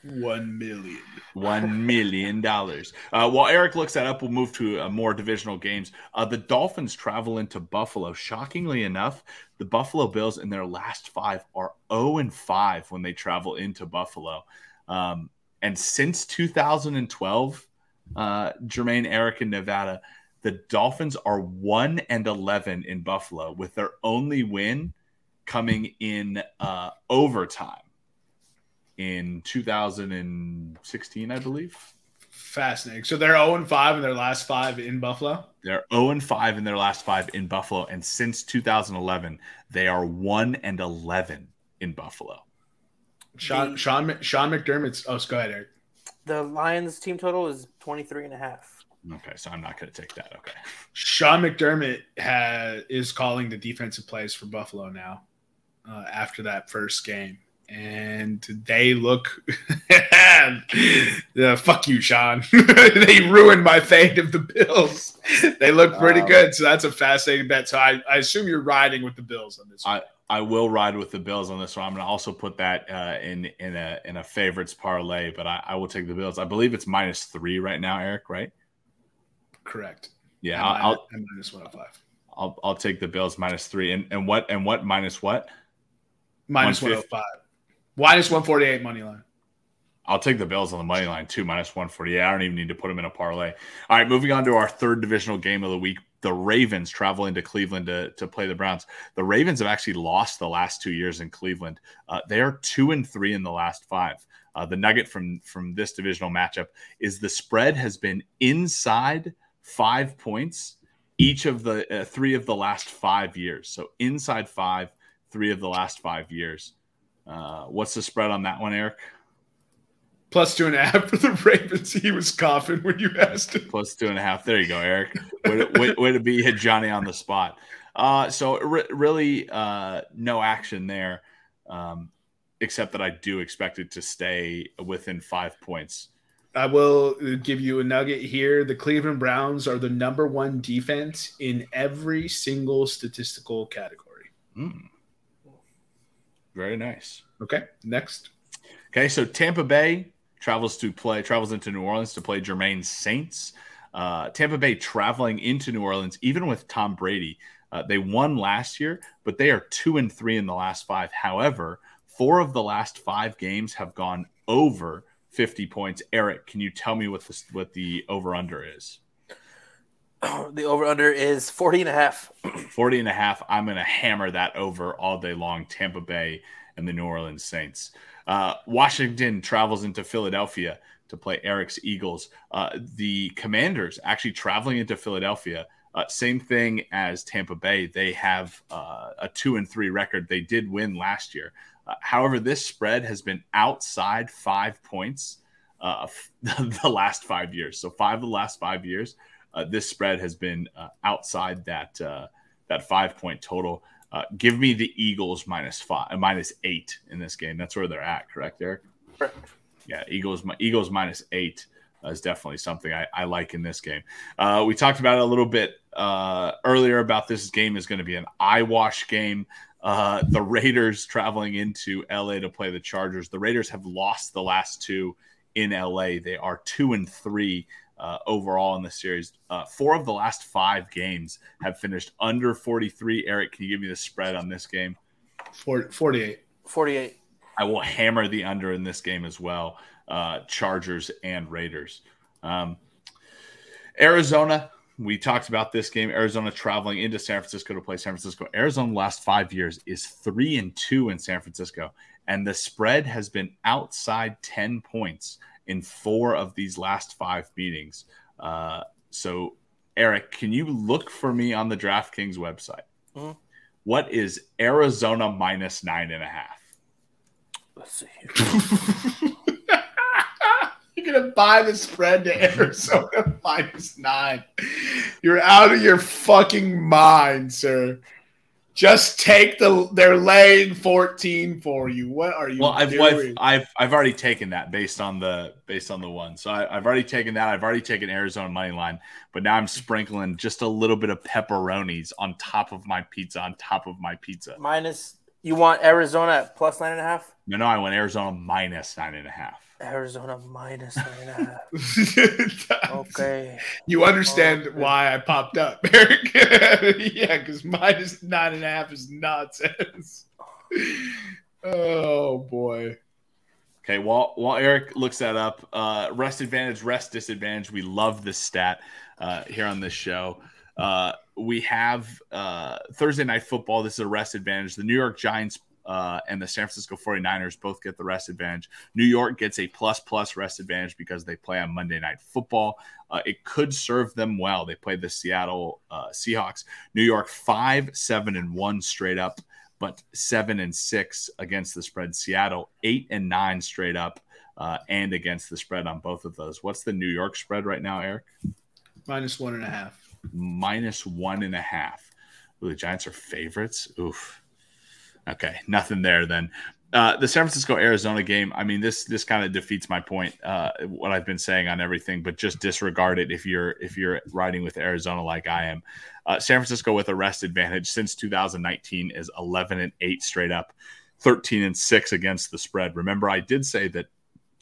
One million. One million dollars. Uh, while Eric looks that up, we'll move to uh, more divisional games. Uh, the Dolphins travel into Buffalo. Shockingly enough, the Buffalo Bills in their last five are 0 and 5 when they travel into Buffalo. Um, and since 2012, uh, Jermaine Eric in Nevada. The Dolphins are one and eleven in Buffalo, with their only win coming in uh, overtime in 2016, I believe. Fascinating. So they're 0 and 5 in their last five in Buffalo? They're 0 and 5 in their last five in Buffalo. And since 2011, they are 1 and 11 in Buffalo. Sean, Sean, Sean McDermott's. Oh, go ahead, Eric. The Lions team total is 23 and a half. Okay, so I'm not going to take that. Okay. Sean McDermott has, is calling the defensive plays for Buffalo now uh, after that first game. And they look, uh, fuck you, Sean. they ruined my fate of the Bills. They look pretty um, good. So that's a fascinating bet. So I, I assume you're riding with the Bills on this one. I, I will ride with the Bills on this one. I'm going to also put that uh, in in a in a favorites parlay, but I, I, will take the Bills. I believe it's minus three right now, Eric. Right? Correct. Yeah, I'll, I'll minus one hundred oh five. I'll I'll take the Bills minus three. And and what and what minus what? Minus one hundred oh five. Minus one forty eight money line. I'll take the Bills on the money line too, minus 148. I don't even need to put them in a parlay. All right, moving on to our third divisional game of the week the Ravens traveling to Cleveland to, to play the Browns. The Ravens have actually lost the last two years in Cleveland. Uh, they are two and three in the last five. Uh, the nugget from from this divisional matchup is the spread has been inside five points each of the uh, three of the last five years. So inside five, three of the last five years. Uh, what's the spread on that one, Eric? plus two and a half for the Ravens. He was coughing when you asked him. Plus two and a half. There you go, Eric. to, way, way be hit Johnny on the spot. Uh, so re- really, uh, no action there, um, except that I do expect it to stay within five points. I will give you a nugget here. The Cleveland Browns are the number one defense in every single statistical category. Mm. Very nice. Okay, next. Okay, so Tampa Bay travels to play travels into New Orleans to play Jermaine Saints. Uh, Tampa Bay traveling into New Orleans, even with Tom Brady. Uh, they won last year, but they are two and three in the last five. However, four of the last five games have gone over 50 points. Eric, can you tell me what the, what the over under is? The over under is 40 and a half. 40 and a half. I'm going to hammer that over all day long. Tampa Bay and the New Orleans Saints. Uh, Washington travels into Philadelphia to play Eric's Eagles. Uh, the Commanders actually traveling into Philadelphia. Uh, same thing as Tampa Bay. They have uh, a two and three record. They did win last year. Uh, however, this spread has been outside five points uh, the last five years. So five of the last five years, this spread has been uh, outside that uh, that five point total. Uh, give me the Eagles minus five, minus eight in this game. That's where they're at, correct, Eric? Correct. Yeah, Eagles. Eagles minus eight is definitely something I, I, like in this game. we talked about it a little bit earlier about this game is going to be an eye wash game. Uh, the Raiders traveling into LA to play the Chargers. The Raiders have lost the last two in LA. They are two and three uh, overall in the series. Uh, four of the last five games have finished under 43. Eric, can you give me the spread on this game? 40, 48. 48. I will hammer the under in this game as well. Uh, Chargers and Raiders. Um, Arizona we talked about this game. Arizona traveling into San Francisco to play San Francisco. Arizona last five years is three and two in San Francisco, and the spread has been outside ten points in four of these last five meetings. Uh, so, Eric, can you look for me on the DraftKings website? Mm-hmm. What is Arizona minus nine and a half? Let's see. You're gonna buy the spread to Arizona minus nine. You're out of your fucking mind, sir. Just take the they're laying 14 for you. What are you well, I've, doing? I've, I've I've already taken that based on the based on the one. So I, have already taken that. I've already taken Arizona money line, but now I'm sprinkling just a little bit of pepperonis on top of my pizza, on top of my pizza. Minus you want Arizona plus nine and a half? No, no, I want Arizona minus nine and a half. Arizona minus nine and a half. okay. You understand okay. why I popped up, Eric? yeah, because minus nine and a half is nonsense. oh boy. Okay, while while Eric looks that up, uh, rest advantage, rest disadvantage. We love this stat uh, here on this show. Uh, we have uh, Thursday night football. This is a rest advantage. The New York Giants uh, and the San Francisco 49ers both get the rest advantage. New York gets a plus plus rest advantage because they play on Monday Night Football. Uh, it could serve them well. They play the Seattle uh, Seahawks. New York five, seven, and one straight up, but seven and six against the spread. Seattle eight and nine straight up. Uh, and against the spread on both of those. What's the New York spread right now, Eric? Minus one and a half. Minus one and a half. Ooh, the Giants are favorites. Oof. Okay, nothing there then. Uh, the San Francisco Arizona game. I mean, this this kind of defeats my point. Uh, what I've been saying on everything, but just disregard it if you're if you're riding with Arizona like I am. Uh, San Francisco with a rest advantage since 2019 is 11 and eight straight up, 13 and six against the spread. Remember, I did say that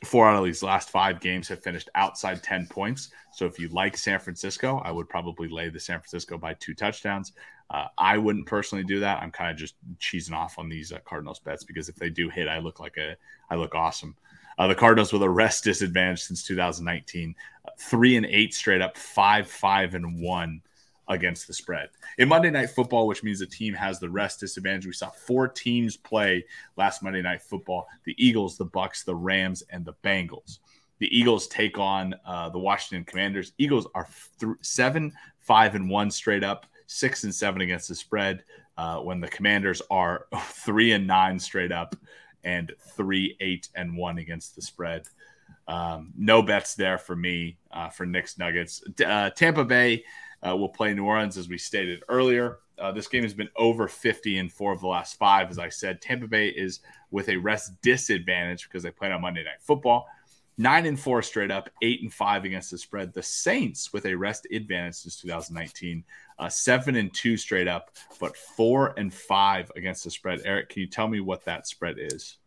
four out of these last five games have finished outside 10 points. So if you like San Francisco, I would probably lay the San Francisco by two touchdowns. Uh, I wouldn't personally do that. I'm kind of just cheesing off on these uh, Cardinals bets because if they do hit, I look like a, I look awesome. Uh, the Cardinals with a rest disadvantage since 2019, uh, three and eight straight up, five, five and one against the spread. In Monday Night Football, which means the team has the rest disadvantage, we saw four teams play last Monday Night Football: the Eagles, the Bucs, the Rams, and the Bengals. The Eagles take on uh, the Washington Commanders. Eagles are th- seven, five, and one straight up six and seven against the spread. Uh, when the Commanders are three and nine straight up and three, eight, and one against the spread. Um, no bets there for me uh, for Nick's Nuggets. Uh, Tampa Bay uh, will play New Orleans, as we stated earlier. Uh, this game has been over 50 in four of the last five. As I said, Tampa Bay is with a rest disadvantage because they played on Monday Night Football. nine and four straight up, eight and five against the spread. The Saints with a rest advantage since 2019, uh, seven and two straight up, but four and five against the spread. Eric, can you tell me what that spread is?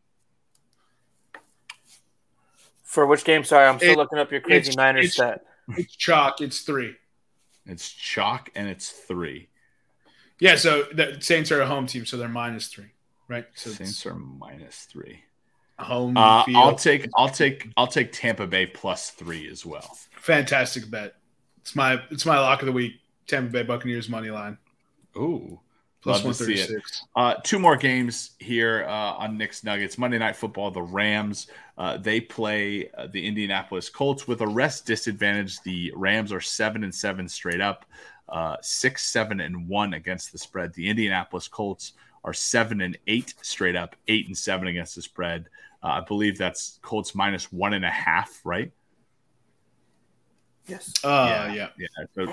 For which game? Sorry, I'm still It- looking up your crazy it's- Niners it's- stat. It's chalk. It's three. It's chalk and it's three. Yeah, so the Saints are a home team, so they're minus three, right? So Saints are minus three. home Uh, field. I'll take I'll take I'll take Tampa Bay plus three as well. Fantastic bet. It's my it's my lock of the week. Tampa Bay Buccaneers money line Ooh, plus one thirty six. Uh, two more games here uh, on Nick's Nuggets. Monday Night Football, the Rams. Uh, they play uh, the Indianapolis Colts with a rest disadvantage. The Rams are seven and seven straight up, uh, six, seven, and one against the spread. The Indianapolis Colts are seven and eight straight up, eight and seven against the spread. Uh, I believe that's Colts minus one and a half, right? Yes. Uh, yeah. Yeah, so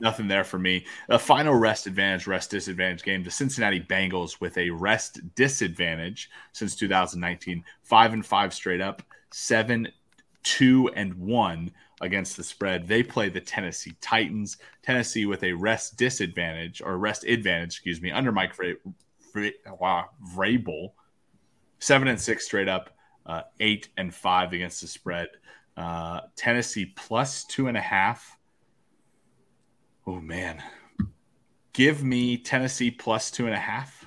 nothing there for me. A final rest advantage, rest disadvantage game. The Cincinnati Bengals with a rest disadvantage since 2019, five and five straight up, seven, two, and one against the spread. They play the Tennessee Titans. Tennessee with a rest disadvantage or rest advantage, excuse me, under Mike Vra- Vra- wow, Vrabel, seven and six straight up, uh, eight and five against the spread. Uh, Tennessee plus two and a half. Oh man, give me Tennessee plus two and a half.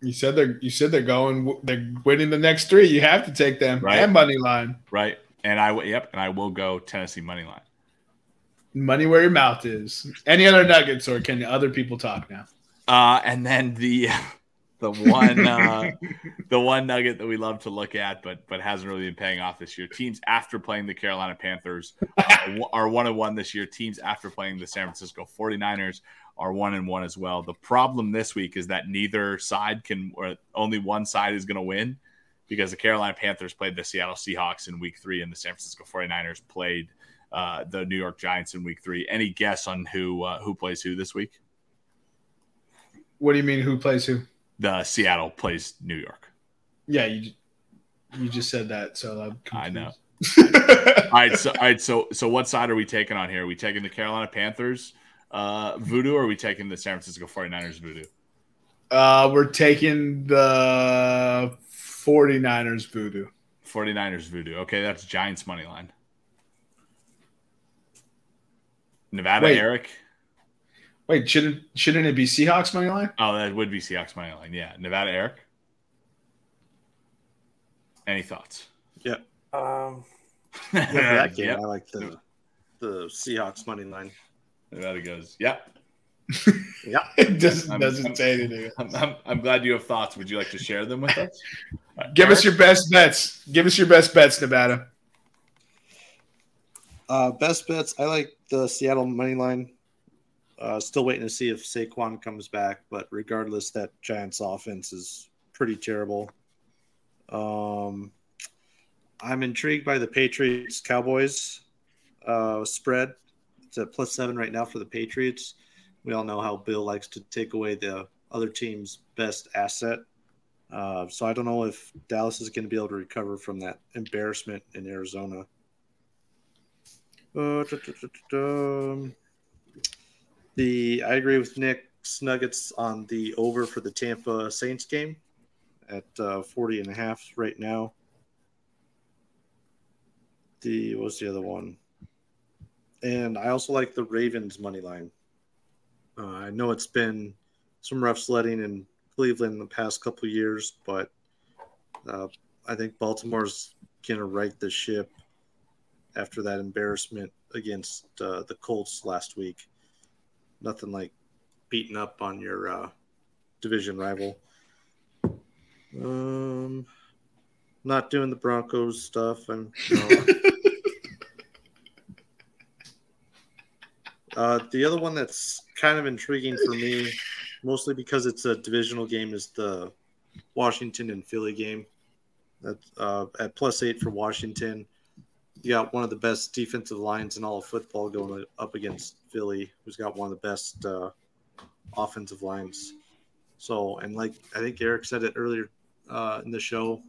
You said they're you said they're going they're winning the next three. You have to take them Right. and money line. Right, and I yep, and I will go Tennessee money line. Money where your mouth is. Any other nuggets, or can other people talk now? Uh, and then the the one uh, the one nugget that we love to look at, but but hasn't really been paying off this year. Teams after playing the Carolina Panthers are, are one and one this year. Teams after playing the San Francisco 49ers are one and one as well. The problem this week is that neither side can, or only one side is going to win because the Carolina Panthers played the Seattle Seahawks in week three and the San Francisco 49ers played uh, the New York Giants in week three. Any guess on who uh, who plays who this week? What do you mean? Who plays who? The Seattle plays New York. Yeah, you you just said that, so I'm I know. All right, so all right, so so what side are we taking on here? Are we taking the Carolina Panthers uh, voodoo or are we taking the San Francisco 49ers voodoo? uh, we're taking the 49ers voodoo. 49ers voodoo. Okay, that's Giants money line. Nevada Wait. Eric. Wait, shouldn't shouldn't it be Seahawks money line? Oh, that would be Seahawks money line. Yeah, Nevada Eric. Any thoughts? Um, Yeah, that game, Yep. I like the the Seahawks money line. Nevada goes. Yep. Yeah. It doesn't, I'm- doesn't I'm- say anything. I'm, I'm, I'm glad you have thoughts. Would you like to share them with us? Give us your best bets. Give us your best bets, Nevada. Uh, best bets. I like the Seattle money line. Uh, still waiting to see if Saquon comes back, but regardless, that Giants offense is pretty terrible. Um, I'm intrigued by the Patriots Cowboys uh, spread. It's at plus seven right now for the Patriots. We all know how Bill likes to take away the other team's best asset. Uh, so I don't know if Dallas is going to be able to recover from that embarrassment in Arizona. Uh, The I agree with Nick's Nuggets on the over for the Tampa Saints game at uh, 40 and a half right now. The what was the other one? And I also like the Ravens money line. Uh, I know it's been some rough sledding in Cleveland the past couple years, but uh, I think Baltimore's going to right the ship after that embarrassment against uh, the Colts last week. Nothing like beating up on your uh, division rival. Um, not doing the Broncos stuff. I'm no. uh, the other one that's kind of intriguing for me, mostly because it's a divisional game, is the Washington and Philly game. That's uh, at plus eight for Washington you got one of the best defensive lines in all of football going up against Philly, who's got one of the best uh, offensive lines. So, and like I think Eric said it earlier uh, in the show,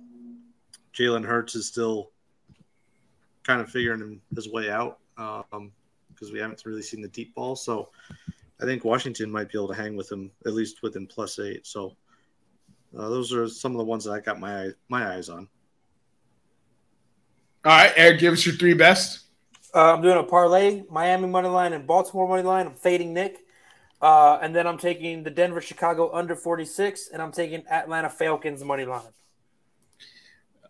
Jalen Hurts is still kind of figuring his way out um, because we haven't really seen the deep ball. So I think Washington might be able to hang with him at least within plus eight. So uh, those are some of the ones that I got my my eyes on. All right, Eric, give us your three best. Uh, I'm doing a parlay, Miami money line and Baltimore money line. I'm fading Nick. Uh, and then I'm taking the Denver Chicago under 46, and I'm taking Atlanta Falcons money line.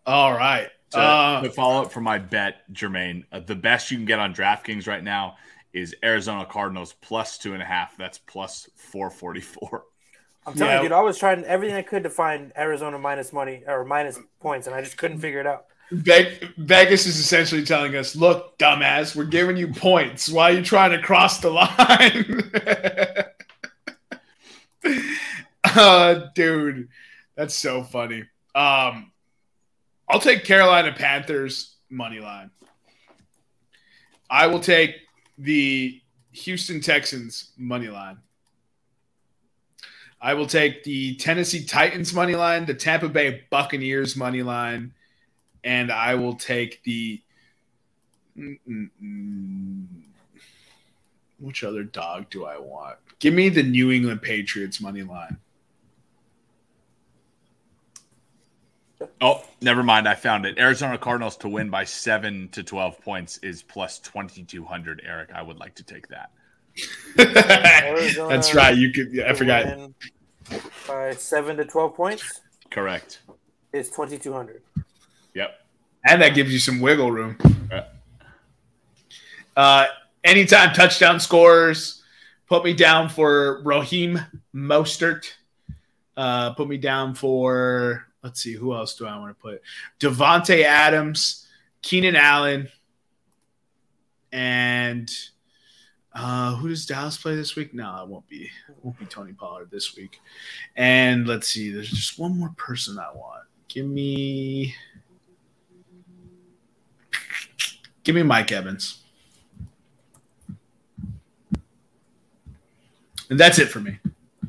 All right. To, Uh, to follow up for my bet, Jermaine, uh, the best you can get on DraftKings right now is Arizona Cardinals plus two and a half. That's plus 444. I'm telling Yeah. you, dude, I was trying everything I could to find Arizona minus money or minus points, and I just couldn't figure it out. Ve- Vegas is essentially telling us, look, dumbass, we're giving you points. Why are you trying to cross the line? uh, dude, that's so funny. Um, I'll take Carolina Panthers money line. I will take the Houston Texans money line. I will take the Tennessee Titans money line, the Tampa Bay Buccaneers money line, and I will take the. Mm, mm, mm. Which other dog do I want? Give me the New England Patriots money line. Oh, never mind. I found it. Arizona Cardinals to win by seven to 12 points is plus 2,200. Eric, I would like to take that. That's right. You could. Yeah, I forgot. By seven to twelve points Correct. is twenty two hundred. Yep. And that gives you some wiggle room. Uh, anytime touchdown scores, put me down for Raheem Mostert. Uh, put me down for let's see, who else do I want to put? Davante Adams, Keenan Allen, and uh, who does Dallas play this week? No, it won't be. It won't be Tony Pollard this week. And let's see, there's just one more person I want. Give me. Give me Mike Evans. And that's it for me.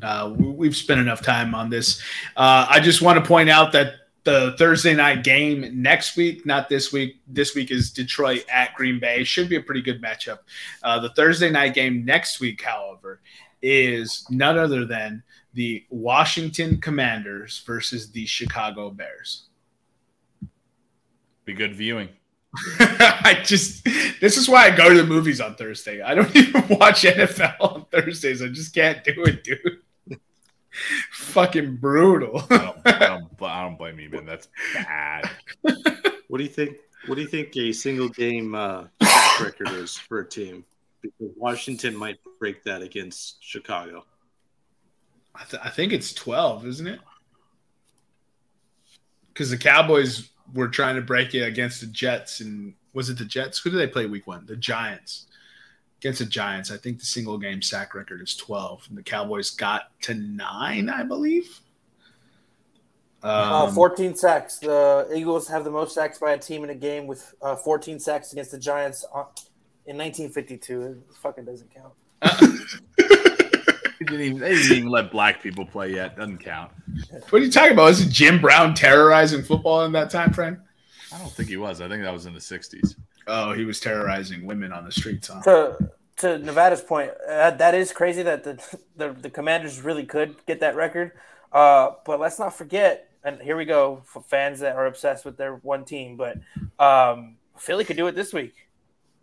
Uh, we- we've spent enough time on this. Uh, I just want to point out that the Thursday night game next week, not this week. This week is Detroit at Green Bay. Should be a pretty good matchup. Uh, the Thursday night game next week, however, is none other than the Washington Commanders versus the Chicago Bears. Be good viewing. I just this is why I go to the movies on Thursday. I don't even watch NFL on Thursdays. I just can't do it, dude. Fucking brutal. I don't, I don't, I don't blame you, man. That's bad. What do you think? What do you think a single game uh, sack record is for a team? Because Washington might break that against Chicago. I, th- I think it's 12, isn't it? Because the Cowboys were trying to break it against the Jets. And was it the Jets? Who did they play week one? The Giants. Against the Giants, I think the single game sack record is 12. And the Cowboys got to nine, I believe. Uh, Um, 14 sacks. The Eagles have the most sacks by a team in a game with uh, 14 sacks against the Giants uh, in 1952. It fucking doesn't count. They didn't, even, they didn't even let black people play yet. Doesn't count. what are you talking about? Was it Jim Brown terrorizing football in that time frame? I don't think he was. I think that was in the 60s. Oh, he was terrorizing women on the streets, huh? To to Nevada's point, uh, that is crazy that the, the the Commanders really could get that record. Uh, but let's not forget, and here we go for fans that are obsessed with their one team. But um, Philly could do it this week.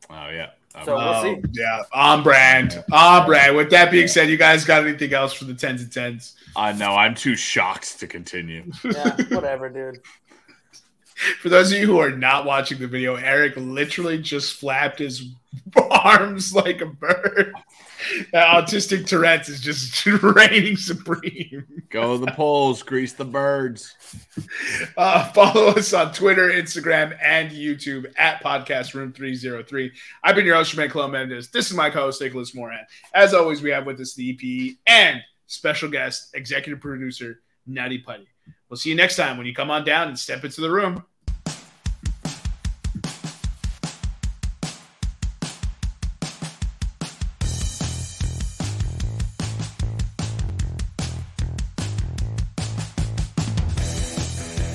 Oh, yeah. Um, So- we'll Oh, see. yeah, on brand, on brand. With that being said, you guys got anything else for the tens and tens? I know. I'm too shocked to continue. Yeah, whatever, dude. For those of you who are not watching the video, Eric literally just flapped his arms like a bird. That autistic Tourette's is just reigning supreme. Go the polls, grease the birds. Uh, follow us on Twitter, Instagram, and YouTube at Podcast Room 303. I've been your host, Jermaine Colo Mendes. This is my co host, Nicholas Moran. As always, we have with us the EP and special guest, executive producer, Nutty Putty. We'll see you next time when you come on down and step into the room.